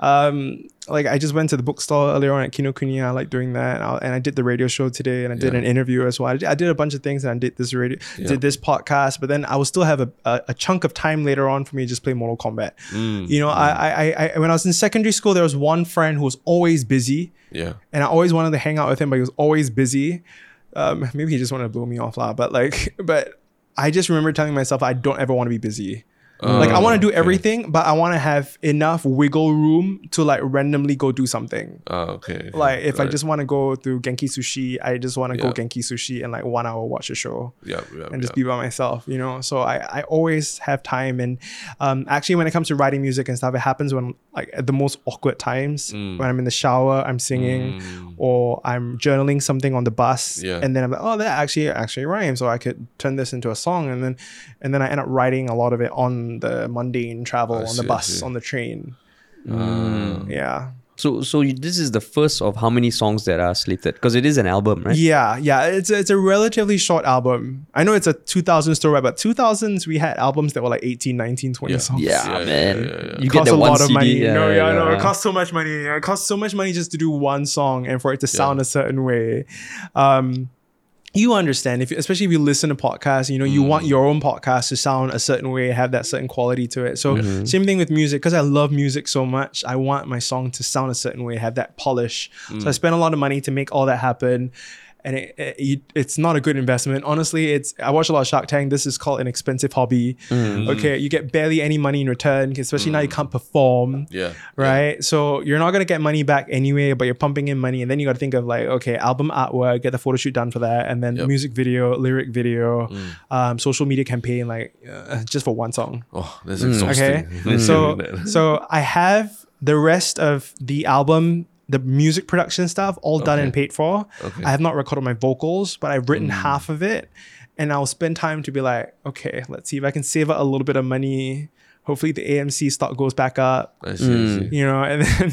Um, like I just went to the bookstore earlier on at Kinokuniya. I like doing that, I- and I did the radio show today, and I did Yeah. an interview as well. I did, I did a bunch of things, and I did this radio, did this podcast. But then I will still have a, a, a chunk of time later on for me to just play Mortal Kombat. Mm, You know, I, I, I, I, when I was in secondary school, there was one friend who was always busy Yeah. and I always wanted to hang out with him, but he was always busy. Um, maybe he just wanted to blow me off, lah. But like, but I just remember telling myself I don't ever want to be busy. Like I want to do Oh, okay. everything, but I want to have enough wiggle room to like randomly go do something. Ah, okay. okay. Like if I just want to go to Genki Sushi, I just want to go Genki Sushi and like one hour watch a show yeah, yeah, and just yeah. be by myself, you know. So I, I always have time, and um, actually, when it comes to writing music and stuff, it happens when like at the most awkward times Mm. when I'm in the shower, I'm singing, or I'm journaling something on the bus, Yeah. and then I'm like, oh, that actually actually rhymes, so I could turn this into a song, and then and then I end up writing a lot of it on the mundane travel I on see, the bus, on the train. Ah. Yeah. So so you, this is the first of how many songs that are slated because it is an album, right? Yeah, yeah, it's a, it's a relatively short album. I know it's a 2000 story, but 2000s we had albums that were like 18, 19, 20 Yeah. songs. Yeah, Yeah, yeah, man. yeah, yeah. You It get costs a one lot of CD. money. Yeah, no, yeah, I know. It costs so much money. It costs so much money just to do one song and for it to sound a certain way. Um, you understand if especially if you listen to podcasts you know you want mm. your own podcast to sound a certain way have that certain quality to it. So mm-hmm. same thing with music because i love music so much i want my song to sound a certain way have that polish. So i mm. spend a lot of money to make all that happen and it, it, it's not a good investment honestly it's i watch a lot of shark tank this is called an expensive hobby okay you get barely any money in return especially now you can't perform Yeah. right? So you're not gonna get money back anyway, but you're pumping in money, and then you got to think of like, okay, album artwork, get the photo shoot done for that, and then Yep. music video, lyric video, um, social media campaign, like uh, just for one song. Oh, that's exhausting. Okay, Listening so so I have the rest of the album. The music production stuff all done and paid for. Okay. I have not recorded my vocals, but I've written half of it, and I'll spend time to be like, okay, let's see if I can save up a little bit of money. Hopefully, the AMC stock goes back up I see, I see. you know and then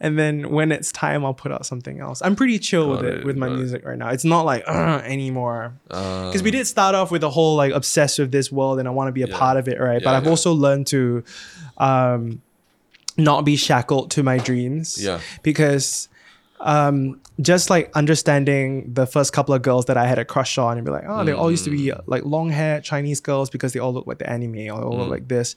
and then when it's time i'll put out something else i'm pretty chill with it, it, with my it. music right now it's not like uh, anymore Uh, because we did start off with a whole like obsessed with this world and i want to be a Yeah. part of it right but i've yeah. also learned to um not be shackled to my dreams Yeah. because um just like understanding the first couple of girls that I had a crush on and be like, oh, they all used to be Mm. like long hair Chinese girls because they all look like the anime or all Mm. look like this.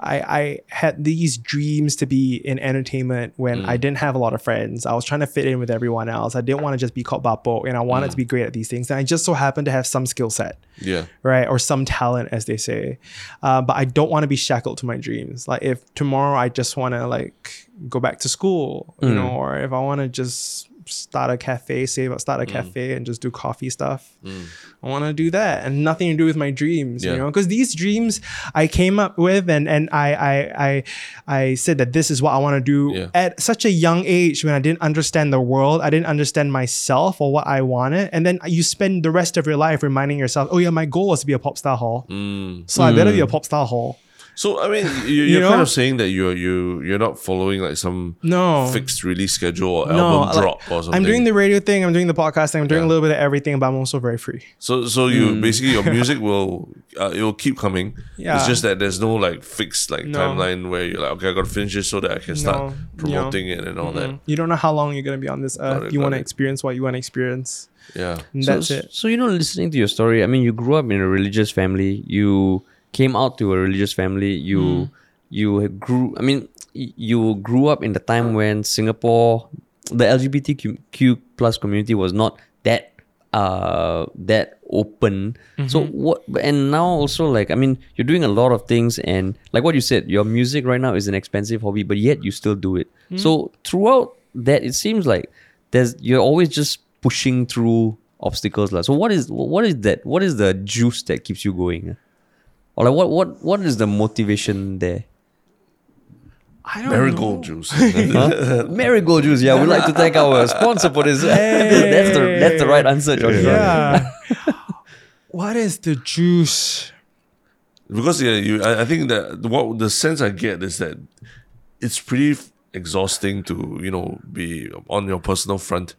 I, I had these dreams to be in entertainment when Mm. I didn't have a lot of friends. I was trying to fit in with everyone else. I didn't want to just be called Bapo and I wanted Mm. to be great at these things. And I just so happened to have some skill set yeah. right? Or some talent, as they say. Uh, but I don't want to be shackled to my dreams. Like if tomorrow I just want to like go back to school, you know, or if I want to just start a cafe, save up, start a mm. cafe, and just do coffee stuff. Mm. I want to do that, and nothing to do with my dreams, Yeah. you know, because these dreams I came up with, and and I I I I said that this is what I want to do Yeah. at such a young age when I didn't understand the world, I didn't understand myself or what I wanted, and then you spend the rest of your life reminding yourself, oh yeah, my goal was to be a pop star hall, Mm. so I better be a mm. pop star hall. So I mean, you, you're You kind of saying that you're you you're not following like some No. fixed release schedule or No, album like, drop or something. I'm doing the radio thing. I'm doing the podcasting. I'm doing Yeah. a little bit of everything, but I'm also very free. so so you basically your music will uh, it will keep coming. Yeah. It's just that there's no like fixed like No. timeline where you're like okay I got to finish this so that I can start No, promoting it and all that. You don't know how long you're gonna be on this earth. it, you want to experience what you want to experience. Yeah. And So, that's it. so you know, listening to your story, I mean, you grew up in a religious family. You came out to a religious family. You Hmm. you grew. I mean, you grew up in the time when Singapore, the LGBTQ plus community was not that uh that open. So Mm-hmm. what? And now also like I mean, you're doing a lot of things, and like what you said, your music right now is an expensive hobby, but yet you still do it. Hmm. So throughout that, it seems like there's you're always just pushing through obstacles lah. So what is what is that? What is the juice that keeps you going? Or like what what what is the motivation there? I don't Marigold juice. Huh? Marigold juice. Yeah, we'd like to thank our sponsor for this. that's the that's the right answer, Joshua. Yeah. what is the juice? because yeah, you I, I think that what the sense I get is that it's pretty f- exhausting to you know be on your personal front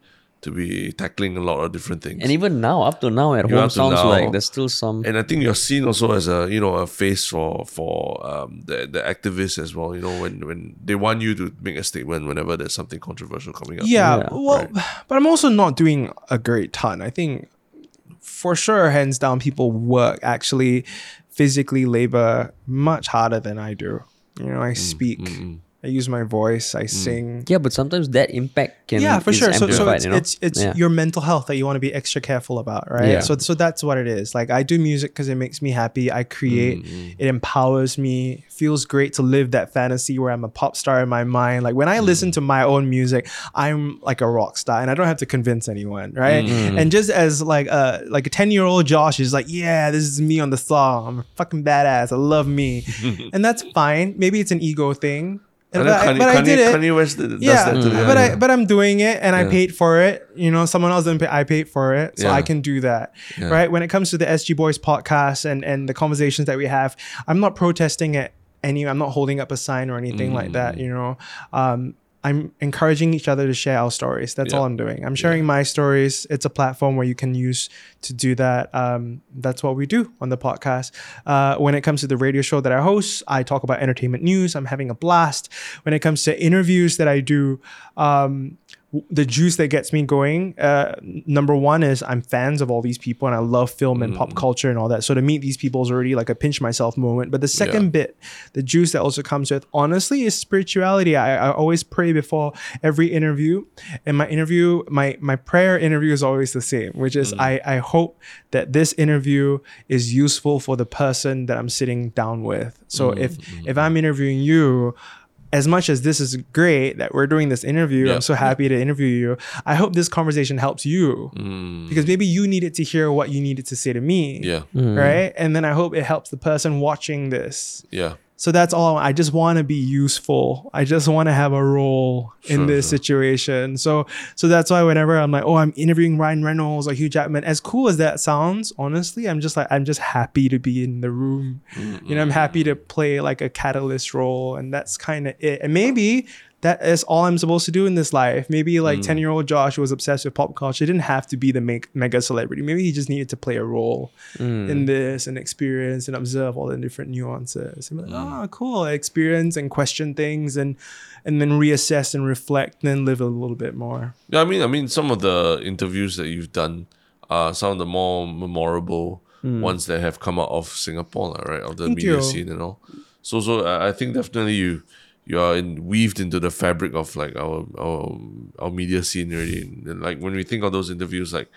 to be tackling a lot of different things. And even now, up to now at Yeah, home, sounds now. like there's still some. and I think you're seen also as a you know a face for for um, the the activists as well. You know when when they want you to make a statement whenever there's something controversial coming up. Yeah, Yeah, well, but I'm also not doing a great ton. I think for sure, hands down, people work actually physically labor much harder than I do. You know, I Mm, speak, I use my voice, I sing. yeah, but sometimes that impact can yeah, for is sure. So, so amplified, it's, you know? it's it's Yeah. your mental health that you want to be extra careful about, right? Yeah. So so that's what it is. Like I do music because it makes me happy. I create. Mm, It empowers me. Feels great to live that fantasy where I'm a pop star in my mind. Like when I Mm. listen to my own music, I'm like a rock star, and I don't have to convince anyone, right? Mm. And just as like a like a ten year old Josh is like, yeah, this is me on the song. I'm a fucking badass. I love me, and that's fine. Maybe it's an ego thing. But, I, Kanye, I did it Kanye West does yeah, that but I but I'm doing it and I Yeah. paid for it. You know, someone else didn't pay. I paid for it, so Yeah. I can do that. Yeah. Right. When it comes to the SG Boys podcast and and the conversations that we have, I'm not protesting it any. I'm not holding up a sign or anything like Mm. that. You know, um, I'm encouraging each other to share our stories. That's Yeah. all I'm doing. I'm sharing my stories. It's a platform where you can use to do that. Um, that's what we do on the podcast. Uh, when it comes to the radio show that I host, I talk about entertainment news. I'm having a blast. When it comes to interviews that I do, um, the juice that gets me going, uh, number one is I'm fans of all these people and I love film and pop mm. culture and all that. So to meet these people is already like a pinch myself moment. But the second Yeah. bit, the juice that also comes with, honestly, is spirituality. I, I always pray before every interview. And my interview, my my prayer interview is always the same, which is mm. I, I hope that this interview is useful for the person that I'm sitting down with. So mm, if if I'm interviewing you, as much as this is great that we're doing this interview, Yeah. I'm so happy to interview you. I hope this conversation helps you Mm, because maybe you needed to hear what you needed to say to me. yeah, Right. And then I hope it helps the person watching this. yeah. So that's all. I just want to be useful. I just want to have a role in this sure. situation. So, so that's why whenever I'm like, oh, I'm interviewing Ryan Reynolds or Hugh Jackman, as cool as that sounds, honestly, I'm just like, I'm just happy to be in the room. You know, I'm mm-hmm. happy to play like a catalyst role, and that's kind of it. And maybe that is all I'm supposed to do in this life. Maybe like mm. 10 year old Josh was obsessed with pop culture He didn't have to be the meg- mega celebrity. Maybe he just needed to play a role in mm. this and experience and observe all the different nuances. And like, oh, cool. I experience and question things and and then reassess and reflect and then live a little bit more. Yeah, I mean, I mean, some of the interviews that you've done are some of the more memorable ones that have come out of Singapore, right? Of the Thank media you. scene and all. So, so I think definitely you you are in, weaved into the fabric of like our our our media scene already. And like when we think of those interviews, like.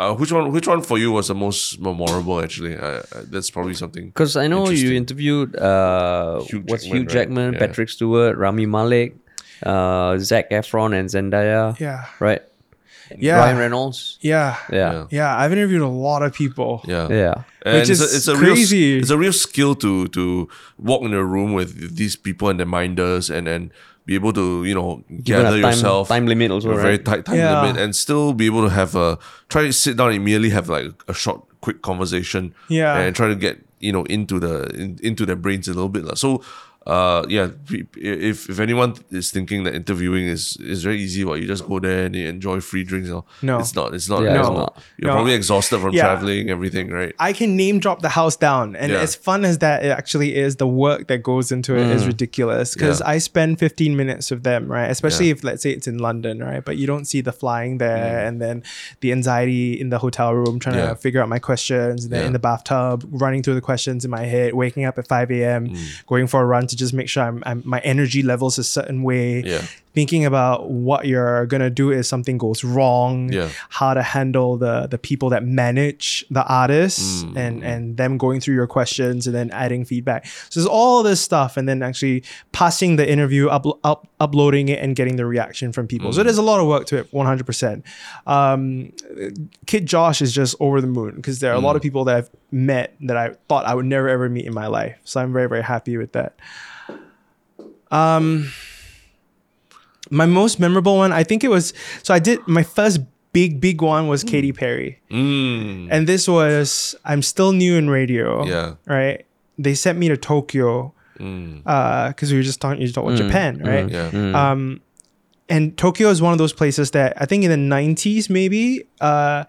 Uh, which one? Which one for you was the most memorable? Actually, I, I, that's probably something. Because I know you interviewed uh, Hugh what's Jackman, Hugh right? Jackman, Yeah. Patrick Stewart, Rami Malek, uh, Zac Efron, and Zendaya. Yeah. Right. Yeah. Ryan Reynolds. Yeah. Yeah. Yeah. I've interviewed a lot of people. Yeah, Yeah. And Which it's, is a, it's a crazy. real it's a real skill to to walk in a room with these people and their minders and and be able to you know Given a gather time, yourself time limit also, a very tight time Yeah. limit and still be able to have a try to sit down and immediately have like a short quick conversation Yeah. and try to get you know into the in, into their brains a little bit lah. so uh yeah if if anyone is thinking that interviewing is is very easy well you just go there and you enjoy free drinks you know, No. it's not it's not Yeah, it's it's not. not. you're No. probably exhausted from Yeah. traveling everything right I can name drop the house down, and Yeah. as fun as that it actually is, the work that goes into it is ridiculous. Because Mm. Yeah. I spend 15 minutes with them, right? Especially Yeah. if let's say it's in London, right? But you don't see the flying there, Mm. and then the anxiety in the hotel room trying Yeah. to figure out my questions, and then Yeah. in the bathtub running through the questions in my head, waking up at 5 a.m., Mm. going for a run to just make sure I'm, I'm my energy levels a certain way. Yeah. Thinking about what you're gonna do if something goes wrong, Yeah. how to handle the the people that manage the artists Mm. and and them going through your questions and then adding feedback. So there's all this stuff and then actually passing the interview, up, up, uploading it and getting the reaction from people. Mm. So there's a lot of work to it, 100%. Um, Kid Josh is just over the moon because there are a lot of Mm. people that I've met that I thought I would never ever meet in my life. So I'm very very happy with that. Um, my most memorable one, I think it was. So I did my first big big one was Katy Perry, mm. and this was I'm still new in radio. Yeah. Right. They sent me to Tokyo Mm. because we were just talking. You talked about Japan, right? yeah Um, and Tokyo is one of those places that I think in the 90s, maybe, uh,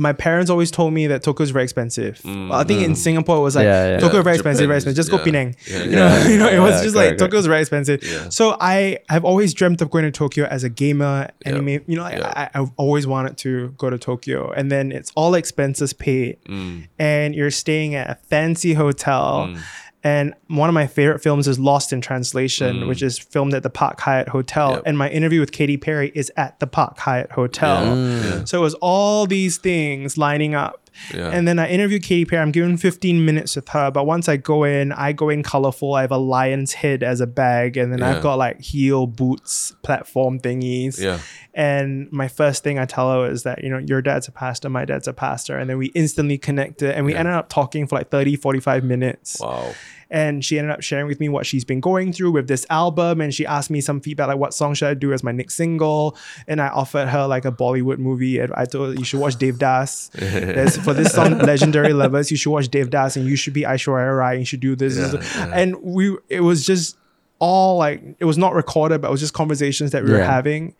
my parents always told me that Tokyo is very expensive. Mm, well, I think in mm. Singapore it was like Yeah, yeah. Tokyo Yeah, very expensive, very expensive. is- Just go yeah. Penang. Yeah, You know, yeah. you know, it was Yeah, just correct, like is very expensive. Yeah. So I have always dreamt of going to Tokyo as a gamer, Yeah. anime. You know, I, Yeah. I, I've always wanted to go to Tokyo, and then it's all expenses paid, Mm. and you're staying at a fancy hotel. Mm. And one of my favorite films is Lost in Translation, Mm. which is filmed at the Park Hyatt Hotel. Yep. And my interview with Katy Perry is at the Park Hyatt Hotel. Yeah. Yeah. So it was all these things lining up. Yeah. And then I interview Katy Perry. I'm given 15 minutes with her. But once I go in, I go in colorful. I have a lion's head as a bag. And then Yeah. I've got like heel boots, platform thingies. Yeah. And my first thing I tell her is that, you know, your dad's a pastor, my dad's a pastor. And then we instantly connected and we Yeah. ended up talking for like 30, 45 minutes Wow. And she ended up sharing with me what she's been going through with this album. And she asked me some feedback like what song should i do as my next single? And i offered her like a bollywood movie. And i told her you should watch Devdas There's, for this song legendary lovers you should watch Devdas and you should be aishwarya rai. And you should do this. Yeah, yeah. and we it was just all like it was not recorded but it was just conversations that we were having.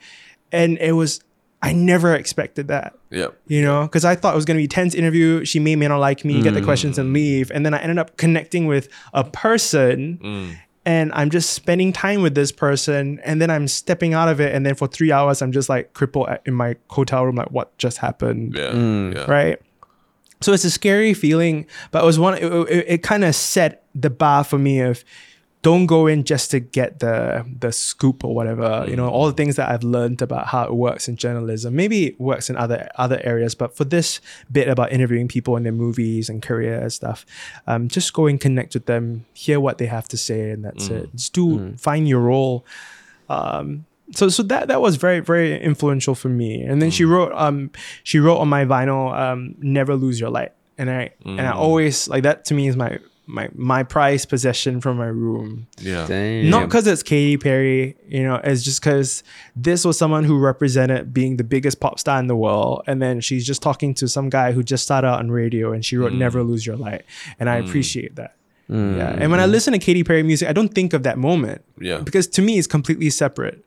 And it was i never expected that Yeah. you know, because I thought it was going to be tense interview. She may, may not like me, Mm. get the questions and leave. And then I ended up connecting with a person Mm. and I'm just spending time with this person. And then I'm stepping out of it. And then for three hours, I'm just like crippled in my hotel room, like what just happened. Yeah. Mm. Yeah. Right. So it's a scary feeling, but it was one, it, it, it kind of set the bar for me of, don't go in just to get the the scoop or whatever. You know, all the things that I've learned about how it works in journalism. Maybe it works in other other areas, but for this bit about interviewing people in their movies and career and stuff, um, just go and connect with them, hear what they have to say, and that's it. Just do find your role. Um, so so that that was very very influential for me. And then she wrote um she wrote on my vinyl um never lose your light. And I and I always like that to me is my my my prized possession from my room. Yeah. Damn. Not because it's Katy Perry, you know, it's just because this was someone who represented being the biggest pop star in the world. And then she's just talking to some guy who just started out on radio and she wrote mm. Never Lose Your Light. And I mm. appreciate that. Mm. Yeah. And when I listen to Katy Perry music, I don't think of that moment. Yeah. Because to me it's completely separate.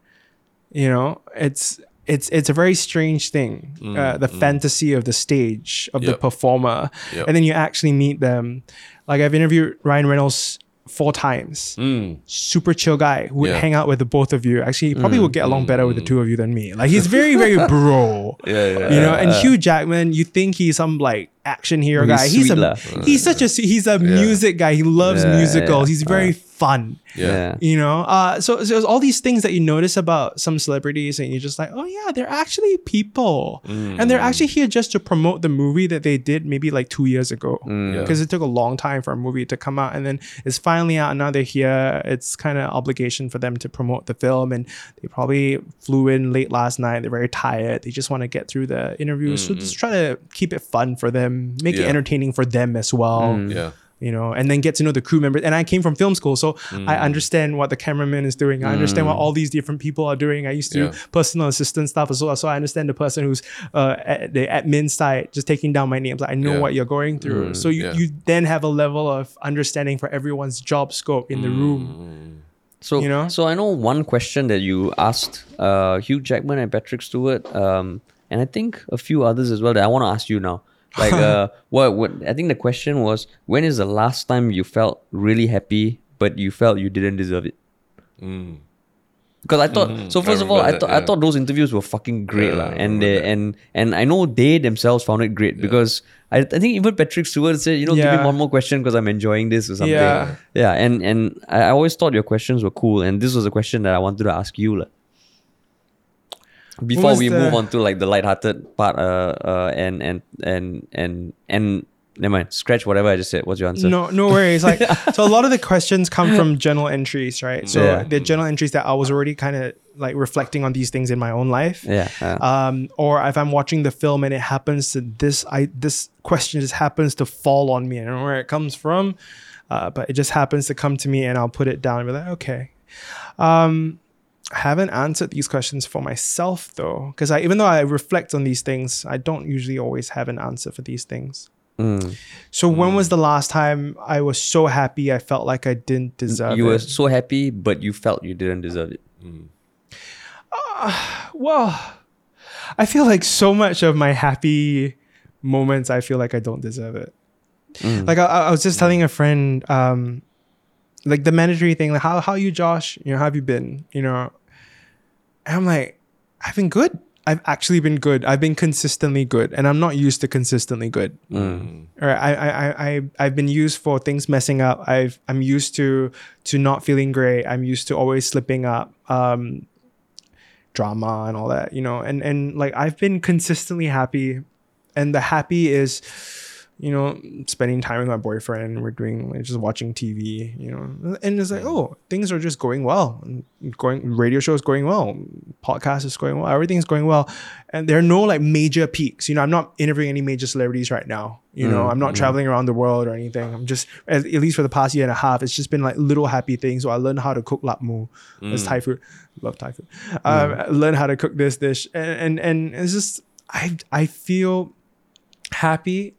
You know, it's it's it's a very strange thing. uh, the fantasy of the stage of the performer, Yep. and then you actually meet them. Like I've interviewed Ryan Reynolds four times. Mm. Super chill guy who would Yeah. hang out with the both of you. Actually, he probably mm. would get along better with the mm. two of you than me. Like he's very very bro. Yeah. Yeah. You know, and Hugh Jackman, you think he's some like action hero He's guy. He's a he's such a he's a music guy. He loves musicals. He's very uh-huh. Fun. Yeah. you know? Uh so, so it's all these things that you notice about some celebrities and you're just like oh yeah they're actually people. Mm. And they're actually here just to promote the movie that they did maybe like two years ago. Yeah. because it took a long time for a movie to come out. And then it's finally out. And now they're here. It's kind of obligation for them to promote the film. And they probably flew in late last night. They're very tired. They just want to get through the interview so mm-hmm. just try to keep it fun for them. Make it entertaining for them as well. Yeah. You know, and then get to know the crew members. And I came from film school, so I understand what the cameraman is doing. I understand what all these different people are doing. I used to Yeah. do personal assistant stuff as well, so I understand the person who's uh, at the admin side just taking down my names. I know Yeah. what you're going through, so you yeah. you then have a level of understanding for everyone's job scope in the room. So You know? so I know one question that you asked uh, Hugh Jackman and Patrick Stewart, um, and I think a few others as well that I want to ask you now. Like, uh, what, what? I think the question was, when is the last time you felt really happy, but you felt you didn't deserve it? Because I thought so. First of all, I thought that, I thought those interviews were fucking great, Yeah. And they that. and and I know they themselves found it great because I, I think even Patrick Stewart said, you know, give me one more question because I'm enjoying this or something. Yeah. Yeah, and and I I always thought your questions were cool, and this was a question that I wanted to ask you, lah. Before we the- move on to like the lighthearted part, uh, uh, and and and and and never mind, scratch whatever I just said. What's your answer? No, no worries. Like, so a lot of the questions come from journal entries, right? So Yeah. the journal entries that I was already kind of like reflecting on these things in my own life. Yeah. Um, or if I'm watching the film and it happens to this, I this question just happens to fall on me. I don't know where it comes from, uh, but it just happens to come to me, and I'll put it down and be like, okay. Um, haven't answered these questions for myself though, because I even though I reflect on these things, I don't usually always have an answer for these things. mm. So when was the last time I was so happy I felt like I didn't deserve you were so happy, but you felt you didn't deserve it. Well, I feel like so much of my happy moments, I feel like I don't deserve it. Like I, I was just telling a friend, um, like the mandatory thing, like how how you, Josh? You know, how have you been? You know, and I'm like, I've been good. I've actually been good. I've been consistently good, and I'm not used to consistently good. Mm. All right, I, I, I, I, I've been used for things messing up. I've, I'm used to, to not feeling great. I'm used to always slipping up, um, drama and all that, you know. And, and like I've been consistently happy, and the happy is, you know, spending time with my boyfriend. We're doing like just watching TV, you know, and it's like, oh, things are just going well. Going radio show is going well, podcast is going well, everything's going well, and there are no like major peaks. You know, I'm not interviewing any major celebrities right now. You know, mm, I'm not mm. traveling around the world or anything. I'm just at, at least for the past year and a half, it's just been like little happy things. So I learned how to cook lap mu, that's mm. Thai food, love Thai food. Um, learn how to cook this dish, and and and it's just I I feel happy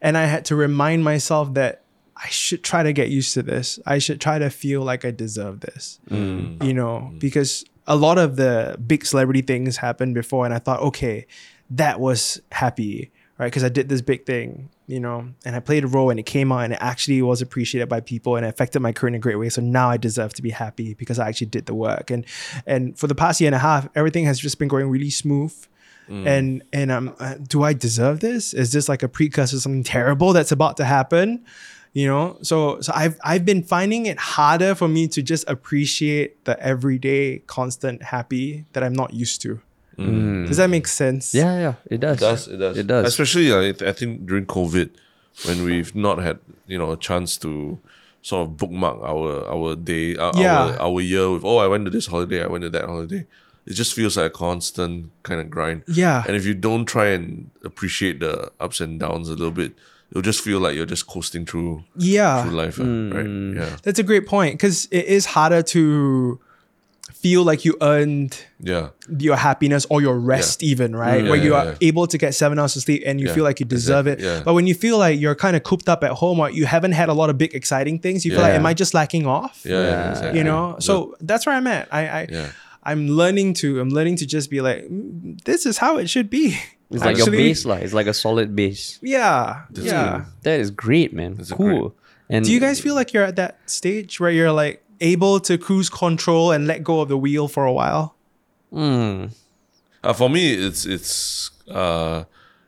and I had to remind myself that I should try to get used to this. I should try to feel like I deserve this. Mm. You know, mm. because a lot of the big celebrity things happened before, and I thought, okay, that was happy, right? Because I did this big thing, you know, and I played a role, and it came out, and it actually was appreciated by people, and it affected my career in a great way. So now I deserve to be happy because I actually did the work, and and for the past year and a half, everything has just been going really smooth and and um uh, do i deserve this is this like a precursor to something terrible that's about to happen you know so so i've i've been finding it harder for me to just appreciate the everyday constant happy that i'm not used to does that make sense Yeah, yeah, it does. It does. It does. It does. Especially, uh, I think during COVID, when we've not had you know a chance to sort of bookmark our our day, our, Yeah. our, our year with oh I went to this holiday, I went to that holiday. It just feels like a constant kind of grind. Yeah. And if you don't try and appreciate the ups and downs a little bit, it'll just feel like you're just coasting through yeah through life, uh, right? Yeah. that's a great point because it is harder to feel like you earned Yeah. your happiness or your rest even right Mm, where you yeah, are yeah. able to get seven hours of sleep and you Yeah, feel like you deserve exactly, it yeah. but when you feel like you're kind of cooped up at home or you haven't had a lot of big exciting things you feel like am i just lacking off Yeah. yeah, Yeah. exactly. you know so that's where i'm at i i Yeah. I'm learning to i'm learning to just be like "Mm, this is how it should be It's like your Actually, base, lah. It's like a solid base. yeah yeah That is great, man. That's a cool. And do you guys feel like you're at that stage where you're like able to cruise control and let go of the wheel for a while Mm, Uh, for me, it's it's uh,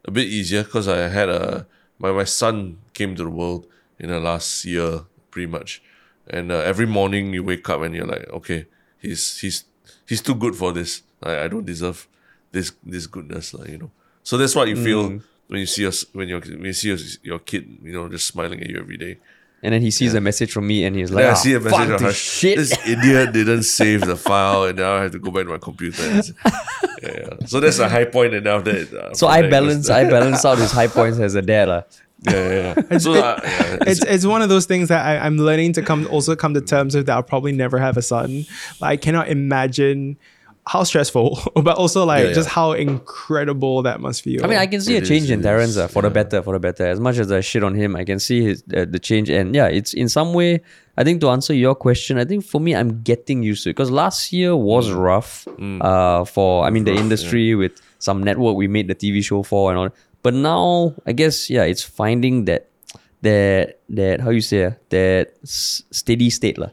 a bit easier because I had a my my son came to the world in the last year, pretty much, and uh, every morning you wake up and you're like, okay, he's he's he's too good for this. I, I don't deserve this this goodness, like, you know. So that's what you feel when you see us when you when you see your, your kid, you know, just smiling at you every day. and then he sees a message from me, and he's like, Then I "Ah, see a message fuck this shit." This idiot didn't save the file, and now I have to go back to my computer. yeah, yeah. So that's a high point, and after that, uh, so I there it goes balance, I balance out his high points as a dad, lah. Yeah, yeah, yeah. so uh, yeah, it's it's one of those things that I, I'm learning to come also come to terms with that I'll probably never have a son. Like I cannot imagine how stressful, but also like Yeah, just how incredible that must feel. I mean, I can see It a change is, in it Terrence uh, for the better, for the better. As much as I shit on him, I can see his uh, the change, and yeah, it's in some way. I think to answer your question, I think for me, I'm getting used to it because last year was rough. Uh, for I mean, the industry with some network we made the TV show for and all. But now, I guess yeah, it's finding that that that how you say uh, that s- steady state lah.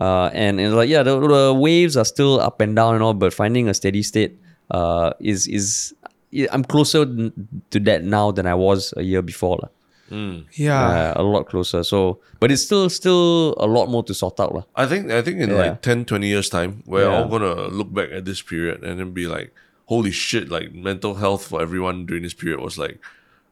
Uh, and it's like yeah, the, the waves are still up and down and all, but finding a steady state uh is is I'm closer to that now than I was a year before lah. yeah. Uh, a lot closer. So, but it's still still a lot more to sort out lah. I think I think in Yeah. like 10, 20 years time, we're Yeah. all gonna look back at this period and then be like, holy shit, like mental health for everyone during this period was like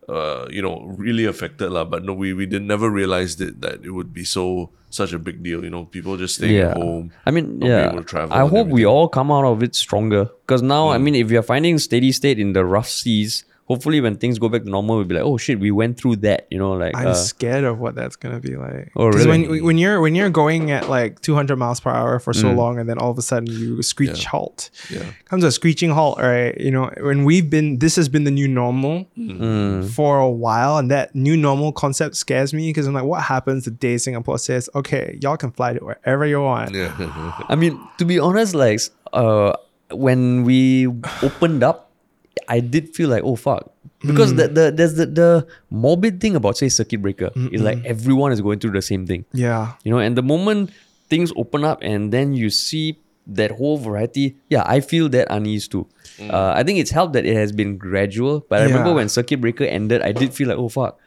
uh, you know, really affected lah. But no, we we did never realized it that it would be so such a big deal. You know, people just staying yeah. at home. I mean, yeah. able to travel I hope we all come out of it stronger. Because now, I mean, if we are finding steady state in the rough seas, hopefully when things go back to normal, we'll be like, oh shit, we went through that. You know, like I'm uh, scared of what that's gonna be like. Oh, 'Cause really? When when you're when you're going at like 200 miles per hour for Mm. so long, and then all of a sudden you screech halt, Yeah. comes a screeching halt, right? You know, when we've been, this has been the new normal Mm. for a while, and that new normal concept scares me because I'm like, what happens the day Singapore says, okay, y'all can fly to wherever you want? Yeah. I mean, to be honest, like uh, when we opened up, I did feel like, oh fuck, because mm. the, the there's the the morbid thing about say circuit breaker is like everyone is going through the same thing, Yeah, you know. And the moment things open up, and then you see that whole variety, yeah, I feel that unease too. Mm. Uh, I think it's helped that it has been gradual, but I remember when circuit breaker ended, I did feel like, oh fuck.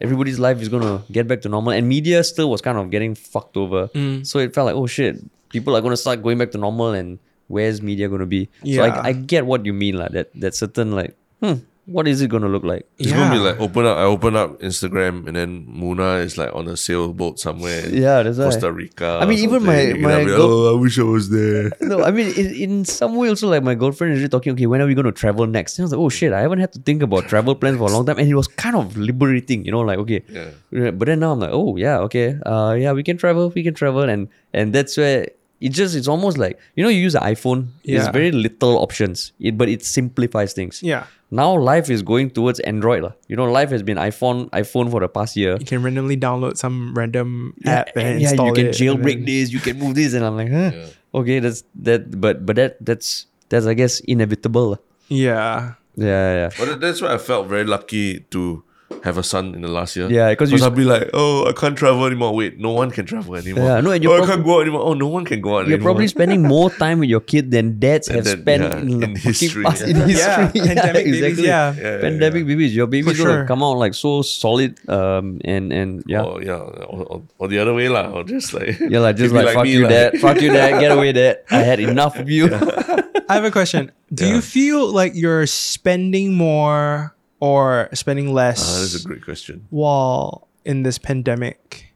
Everybody's life is gonna get back to normal, and media still was kind of getting fucked over. Mm. So it felt like, oh shit, people are gonna start going back to normal, and where's media gonna be? So I, I get what you mean, like that. That certain like, hmm, what is it gonna look like? It's gonna be like open up. I open up Instagram and then Muna is like on a sailboat somewhere. in Yeah, that's why. Costa Rica. I mean, even my- my I'll be like, girl- oh, I wish I was there. No, I mean, in, in some way also like my girlfriend is really talking. Okay, when are we going to travel next? And I was like, oh shit, I haven't had to think about travel plans for a long time, and it was kind of liberating. You know, like okay, Yeah. Yeah, But then now I'm like, oh yeah, okay, uh, yeah, we can travel, we can travel, and and that's where it just it's almost like you know you use an iPhone. It's Yeah. very little options, it, but it simplifies things. yeah. Now life is going towards Android, lah. You know, life has been iPhone iPhone for the past year. You can randomly download some random Yeah, app and and yeah, install you can it, jailbreak then- this, you can move this, and I'm like, huh, okay, that's that, but but that that's that's I guess inevitable. lah. Yeah. Yeah, yeah. But that's why I felt very lucky to have a son in the last year. Yeah, 'cause you I'd be like, oh, I can't travel anymore. Wait, no one can travel anymore. Yeah, no, and oh, you're I prob- can't go out anymore. Oh, no one can go out anymore. You're anymore. probably spending more time with your kid than dads have then, spent yeah, in, in history, past yeah. in history. Yeah, pandemic babies, yeah. Yeah, yeah, pandemic babies. Your baby's For gonna sure. come out like so solid. Um, and and yeah, Or, yeah, or, or, or the other way, lah. Or just like, yeah, like just be like, fuck me, you, lah. dad, fuck you, dad, get away, dad. I had enough of you. I have a question. Do Yeah. you feel like you're spending more or spending less Ah, that's a great question. while in this pandemic?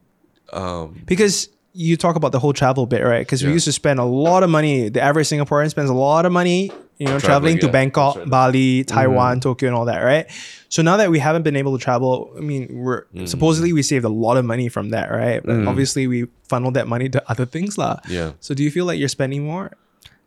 Um, Because you talk about the whole travel bit, right? Because we used to spend a lot of money. The average Singaporean spends a lot of money, you know, traveling, Traveling, to yeah. Bangkok, right. Bali, Taiwan, Tokyo, and all that, right? So now that we haven't been able to travel, I mean, we're Mm. supposedly we saved a lot of money from that, right? But obviously we funneled that money to other things, lah. yeah. So do you feel like you're spending more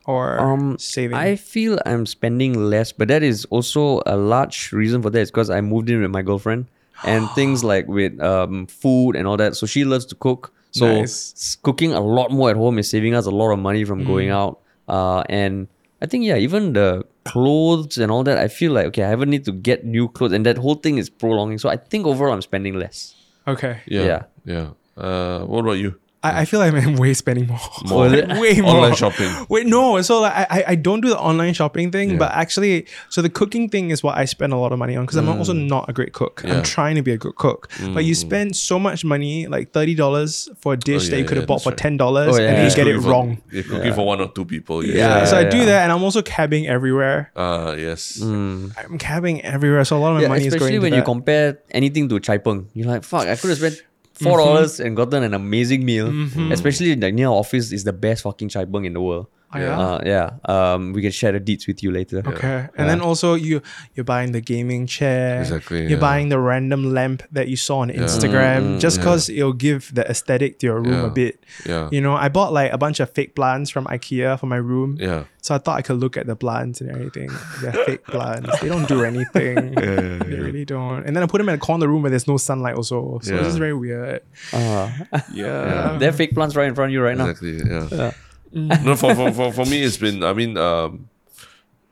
or Um, saving? I feel I'm spending less, but that is also a large reason for that is because I moved in with my girlfriend and things like with um food and all that. So she loves to cook. So Nice. cooking a lot more at home is saving us a lot of money from going Mm. out. Uh, and I think yeah, even the clothes and all that, I feel like okay, I haven't need to get new clothes, and that whole thing is prolonging. So I think overall I'm spending less. okay. Yeah. Yeah. Yeah. Uh, what about you? I, I feel like I'm way spending more. More. Like, way more. Online shopping. Wait, no. So like I, I- I don't do the online shopping thing, Yeah. but actually, so the cooking thing is what I spend a lot of money on because I'm also not a great cook. Mm. Yeah. Mm, I'm trying to be a good cook, but you spend so much money, like thirty dollars for a dish Oh, that you could have yeah, bought for ten dollars, Oh, yeah, and yeah. you Just get it cooking for- wrong. You're cooking for one or two people. Yeah. Yeah, so I do yeah. that, and I'm also cabbing everywhere. Uh, yes. I'm cabbing everywhere, so a lot of my Yeah, money is going especially to when you compare anything to Chai Peng. You're like, fuck, I could have spent four dollars and gotten an amazing meal. Mm-hmm. Especially like near office is the best fucking Chai Peng in the world. Oh, yeah. Uh, yeah. Um, we can share the deets with you later. Okay. And then also you you're buying the gaming chair. Exactly, You're yeah. buying the random lamp that you saw on Instagram just yeah. because it'll give the aesthetic to your room Yeah. a bit. Yeah. You know, I bought like a bunch of fake plants from IKEA for my room. Yeah. So I thought I could look at the plants and everything. They're fake plants. They don't do anything. yeah, They really don't. And then I put them in a corner room where there's no sunlight also. So Yeah. this is very weird. Uh, Yeah. They're fake plants right in front of you right now. Exactly. Yeah. No, for, for, for, for me, it's been. I mean, um,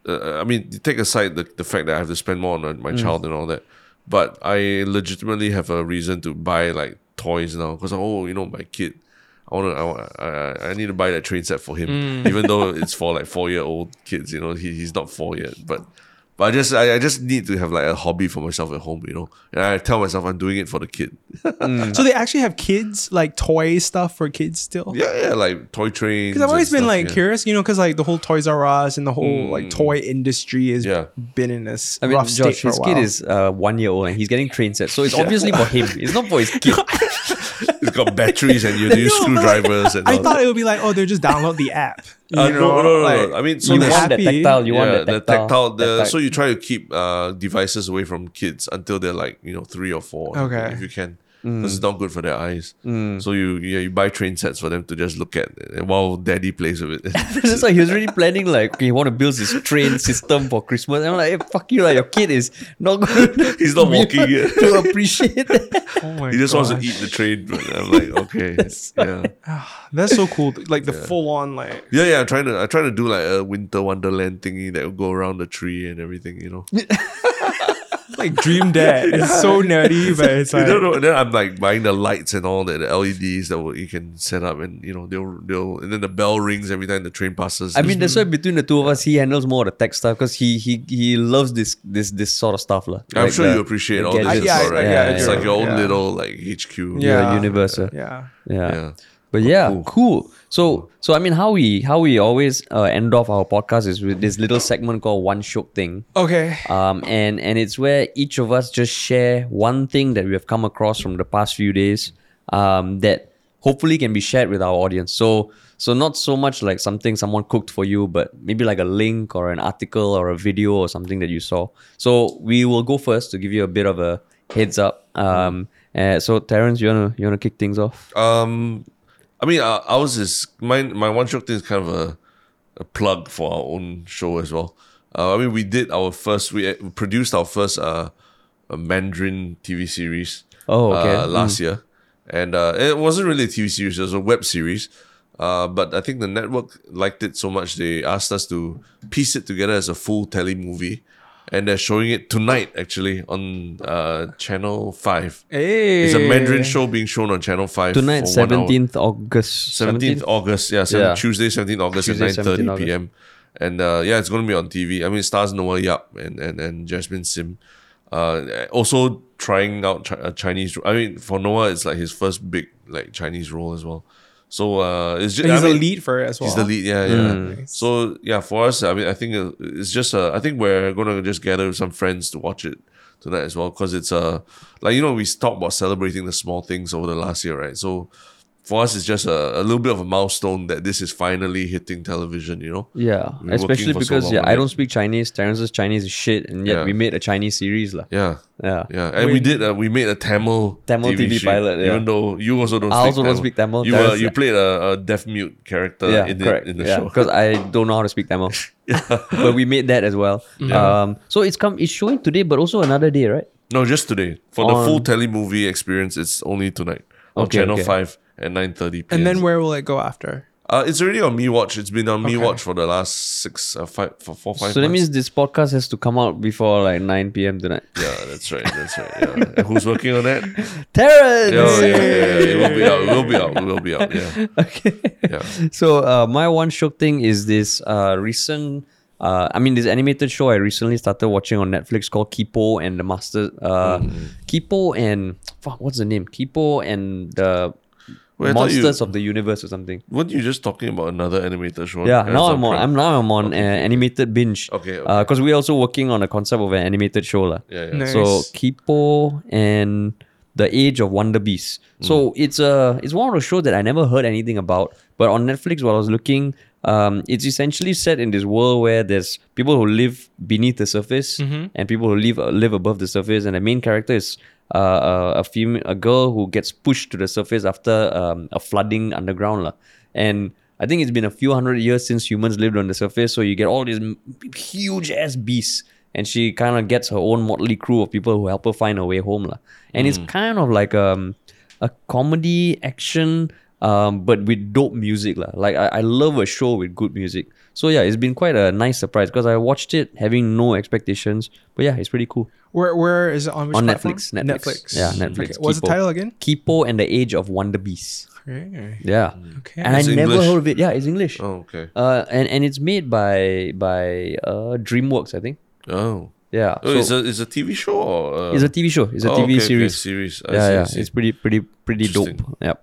uh, I mean, take aside the, the fact that I have to spend more on uh, my child and all that, but I legitimately have a reason to buy like toys now because oh, you know, my kid. I want to. I, wa- I, I need to buy that train set for him, even though it's for like four year old kids. You know, he, he's not four yet, but but I just I, I just need to have like a hobby for myself at home. You know, and I tell myself I'm doing it for the kid. So they actually have kids like toy stuff for kids still. yeah, yeah, like toy trains. Because I've always been stuff, like yeah. curious, you know, because like the whole Toys R Us and the whole like toy industry has Yeah. been in this I mean, rough state Josh, for a his kid is uh, one year old and he's getting train sets. So it's obviously for him. It's not for his kid. It's got batteries and you use No, but, like, screwdrivers and I thought it would be like, oh, they'll just download the app. You Uh, know, no, no, no, no. I mean, so you there's- want the tactile. You yeah, want the tactile. the, tactile. So you try to keep uh, devices away from kids until they're like you know three or four. Okay. if you can, because it's not good for their eyes. Mm. So you yeah you buy train sets for them to just look at while daddy plays with it. That's like he was already planning like he want to build his train system for Christmas. And I'm like, hey, fuck you, like your kid is not going to He's not walking yet. to appreciate that. oh my he just wants to eat the train. But I'm like, okay, yeah, ah, That's so cool. Like the full on like yeah, yeah. I'm trying to I'm trying to do like a winter wonderland thingy that will go around the tree and everything. You know. like Dream Dad. It's so nerdy, but it's like no, no. And then I'm like buying the lights and all that, the LEDs that will, you can set up, and you know they'll they'll, and then the bell rings every time the train passes. I mean, that's why between the two of us, he handles more of the tech stuff because he he he loves this this this sort of stuff, lah. I'm Like sure the- you appreciate the all this, gadgets. Yeah, as right? yeah, I it's do. like your own Yeah. little like HQ. Yeah, universal. yeah. Yeah. Yeah. But yeah, Cool. cool. So so I mean, how we how we always uh, end off our podcast is with this little segment called One Shiok Thing. Okay. Um, and and it's where each of us just share one thing that we have come across from the past few days, um, that hopefully can be shared with our audience. So so not so much like something someone cooked for you, but maybe like a link or an article or a video or something that you saw. So we will go first to give you a bit of a heads up. Um, uh, so Terrence, you wanna you wanna kick things off? Um, I mean, uh, ours is mine. My one shot thing is kind of a, a plug for our own show as well. Uh, I mean, we did our first. We uh, produced our first uh, a Mandarin TV series. Oh, okay. Uh, last year, and uh, it wasn't really a TV series; it was a web series. Uh, but I think the network liked it so much they asked us to piece it together as a full tele movie, and they're showing it tonight actually on uh, Channel Five. Hey. It's a Mandarin show being shown on Channel Five Tonight, for one hour. seventeenth August. Seventeenth August, yeah, seven, Yeah. Tuesday, seventeenth August Tuesday, at nine thirty p.m. And uh, yeah, it's going to be on TV. I mean, it stars Noah Yap and and, and Jasmine Sim. Uh, also trying out chi- a Chinese. I mean, for Noah, it's like his first big like Chinese role as well. So uh, it's just And he's I a mean, lead for it as well. He's the lead, yeah, yeah. Nice. So yeah, for us, I mean, I think uh, it's just uh, I think we're gonna just gather with some friends to watch it tonight as well because it's uh like you know we talked about celebrating the small things over the last year, right? So for us, it's just a, a little bit of a milestone that this is finally hitting television. You know, Yeah, We've been especially working for so because yeah, I don't speak Chinese. Terence's Chinese is shit, and yet Yeah. we made a Chinese series, lah. yeah. Yeah. Yeah, and we did. Uh, we made a Tamil Tamil TV series, pilot, yeah. Even though you also don't. I speak also don't speak Tamil. You were, Terrence- you played a, a deaf mute character yeah, in, correct. it, in the yeah, show. because I don't know how to speak Tamil. but we made that as well. Um, so it's come. It's showing today, but also another day, right? No, just today. For the full tele movie experience, it's only tonight on Okay, Channel okay. 5 at 9.30 p.m. and then where will it go after? Uh, it's already on meWATCH. It's been on meWATCH for the last six, uh, five, for four, five so that months. means this podcast has to come out before like 9 p.m. tonight. Yeah, that's right. That's right. Yeah. Who's working on that? Terrence! Yeah, yeah, yeah, yeah. It will be out. It will be out. It will be out. Yeah. okay. Yeah. So uh, my one Shiok thing is this uh, recent. Uh, I mean, this animated show I recently started watching on Netflix called Kipo and the Master. Uh, Mm. Kipo and fuck, what's the name? Kipo and the Wait, I thought you- Monsters of the Universe or something. Weren't you just talking about another animator show? Yeah, on now Amazon I'm on. I'm now I'm on uh, animated binge. Okay, okay. Because we're also working on a concept of an animated show, lah. Yeah, yeah. Nice. So Kipo and the Age of Wonderbeasts. Hmm. So it's a it's one of the shows that I never heard anything about. But on Netflix, while I was looking, Um, it's essentially set in this world where there's people who live beneath the surface and people who live uh, live above the surface, and the main character is uh, a, a female, a girl who gets pushed to the surface after um, a flooding underground, lah. And I think it's been a few hundred years since humans lived on the surface, so you get all these huge ass beasts, and she kind of gets her own motley crew of people who help her find her way home, lah. And it's kind of like um, a comedy action, um, but with dope music, lah. Like I, I love a show with good music. So yeah, it's been quite a nice surprise because I watched it having no expectations, but yeah, it's pretty cool. Where where is it on? Which On platform? Netflix, Netflix. Yeah, Netflix. Okay. What's the title again? Kipo and the Age of Wonderbeasts. Okay. Yeah, Okay. and It's I never English? heard of it. Yeah, it's English. Oh, okay. Uh, and and it's made by by uh DreamWorks, I think. Oh. Yeah, Oh, so it's a it's a TV show or uh, it's a TV show. It's a oh, TV okay, okay, series. series. I yeah, see, I yeah, see. it's pretty pretty pretty dope. Interesting. Yep.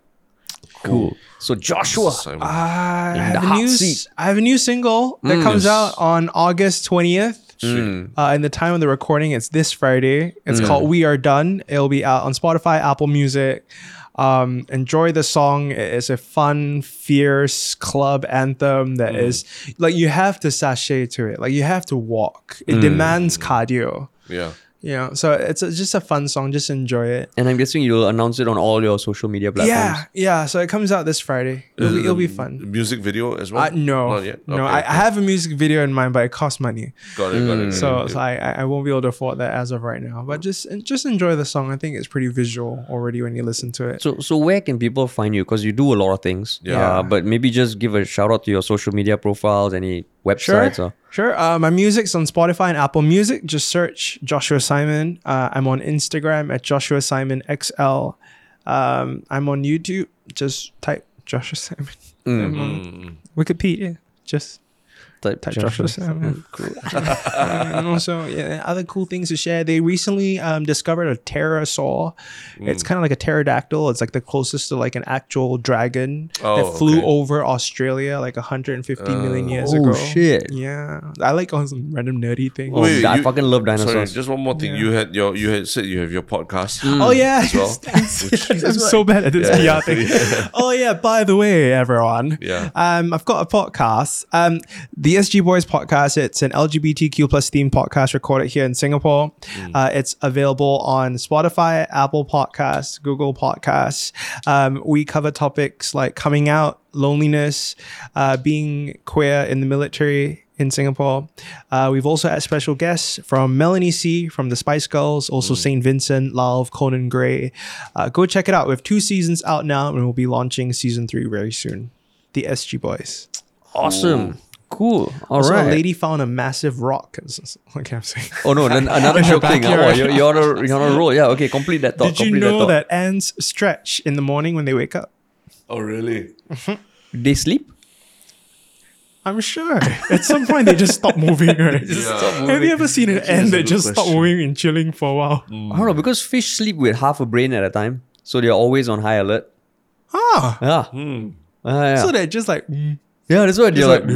Cool. So Joshua, Simon. I have the a new seat. I have a new single that comes Yes. out on August twentieth. Mm. Uh, in the time of the recording, it's this Friday. It's called "We Are Done." It'll be out on Spotify, Apple Music. Um, enjoy the song. It's a fun, fierce club anthem that is like you have to sashay to it. Like you have to walk. It demands cardio. yeah. You know, so it's a, just a fun song. Just enjoy it. and I'm guessing you'll announce it on all your social media platforms. Yeah, yeah. So it comes out this Friday. It'll, be, it'll be fun. Music video as well. Uh, no, Not yet. no. Okay, I, okay. I have a music video in mind, but it costs money, got it. Got it. so, got so I, I I won't be able to afford that as of right now. But just just enjoy the song. I think it's pretty visual already when you listen to it. So so where can people find you? Because you do a lot of things. Yeah. Uh, but maybe just give a shout out to your social media profiles, any websites or Sure. Uh, my music's on Spotify and Apple Music. Just search Joshua Simon. Uh, I'm on Instagram at Joshua Simon XL. Um, I'm on YouTube. Just type Joshua Simon. Mm. I'm on Wikipedia. Just type, type Joshua Simon. and also, yeah, other cool things to share. They recently um, discovered a pterosaur. It's kind of like a pterodactyl. It's like the closest to like an actual dragon Oh, that flew okay. over Australia like 150 million years ago. Oh, ago. shit. Yeah, I like on some random nerdy things. Oh, Wait, I you- fucking love Sorry, dinosaurs. just one more thing. Yeah. You had your you had said you have your podcast. Oh yeah, as well, I'm so bad at this PR thing. Oh yeah, by the way, everyone. Yeah. Um, I've got a podcast. Um, the SG Boys podcast. It's an LGBTQ plus themed podcast recorded here in Singapore. Uh, it's available on Spotify, Apple Podcasts, Google Podcasts. Um, we cover topics like coming out, loneliness, uh, being queer in the military in Singapore. Uh, we've also had special guests from Melanie C from the Spice Girls, also St. Vincent, Lauv, Conan Gray. Uh, go check it out. We have two seasons out now, and we'll be launching season three very soon. The SG Boys. Awesome. Cool. All Also, right. a lady found a massive rock. Okay, I'm saying. Oh no, then another joke thing. Oh, backyard. you're, you're, on a, you're on a roll. Yeah, okay, complete that thought. Did you complete know thought. that ants stretch in the morning when they wake up? Oh really? they sleep? I'm sure. At some point, they just stop moving, right? Yeah. Have you ever seen an ant that's a that good just stop moving and chilling for a while? I don't know because fish sleep with half a brain at a time, so they're always on high alert. Ah, Yeah. Ah, yeah. so they're just like, mm, yeah. That's why they're just like, like,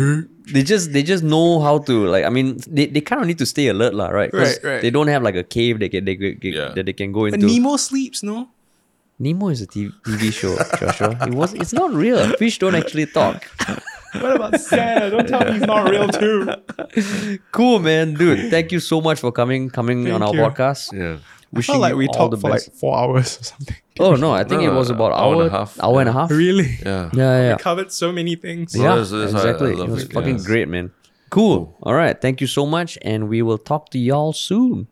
they just they just know how to like. I mean, they, they kind of need to stay alert, lah, right? 'Cause Right, right. They don't have like a cave they can they, can- Yeah. that they can go but into. Nemo sleeps, no? Nemo is a TV, TV show, Joshua. It was. It's not real. Fish don't actually talk. What about Santa? Don't tell me he's not real too. Cool, man, dude. Thank you so much for coming coming on our you. podcast. Yeah. I Wishing felt like we talked for best. like four hours or something. Oh no, I think No, it was no, about hour hour, and a half. hour and a half. Really? Yeah. Yeah, yeah. We covered so many things. No, Yeah, that's- that's why I- I exactly. it was it, fucking yes. great, man. Cool. All right. Thank you so much, and we will talk to y'all soon.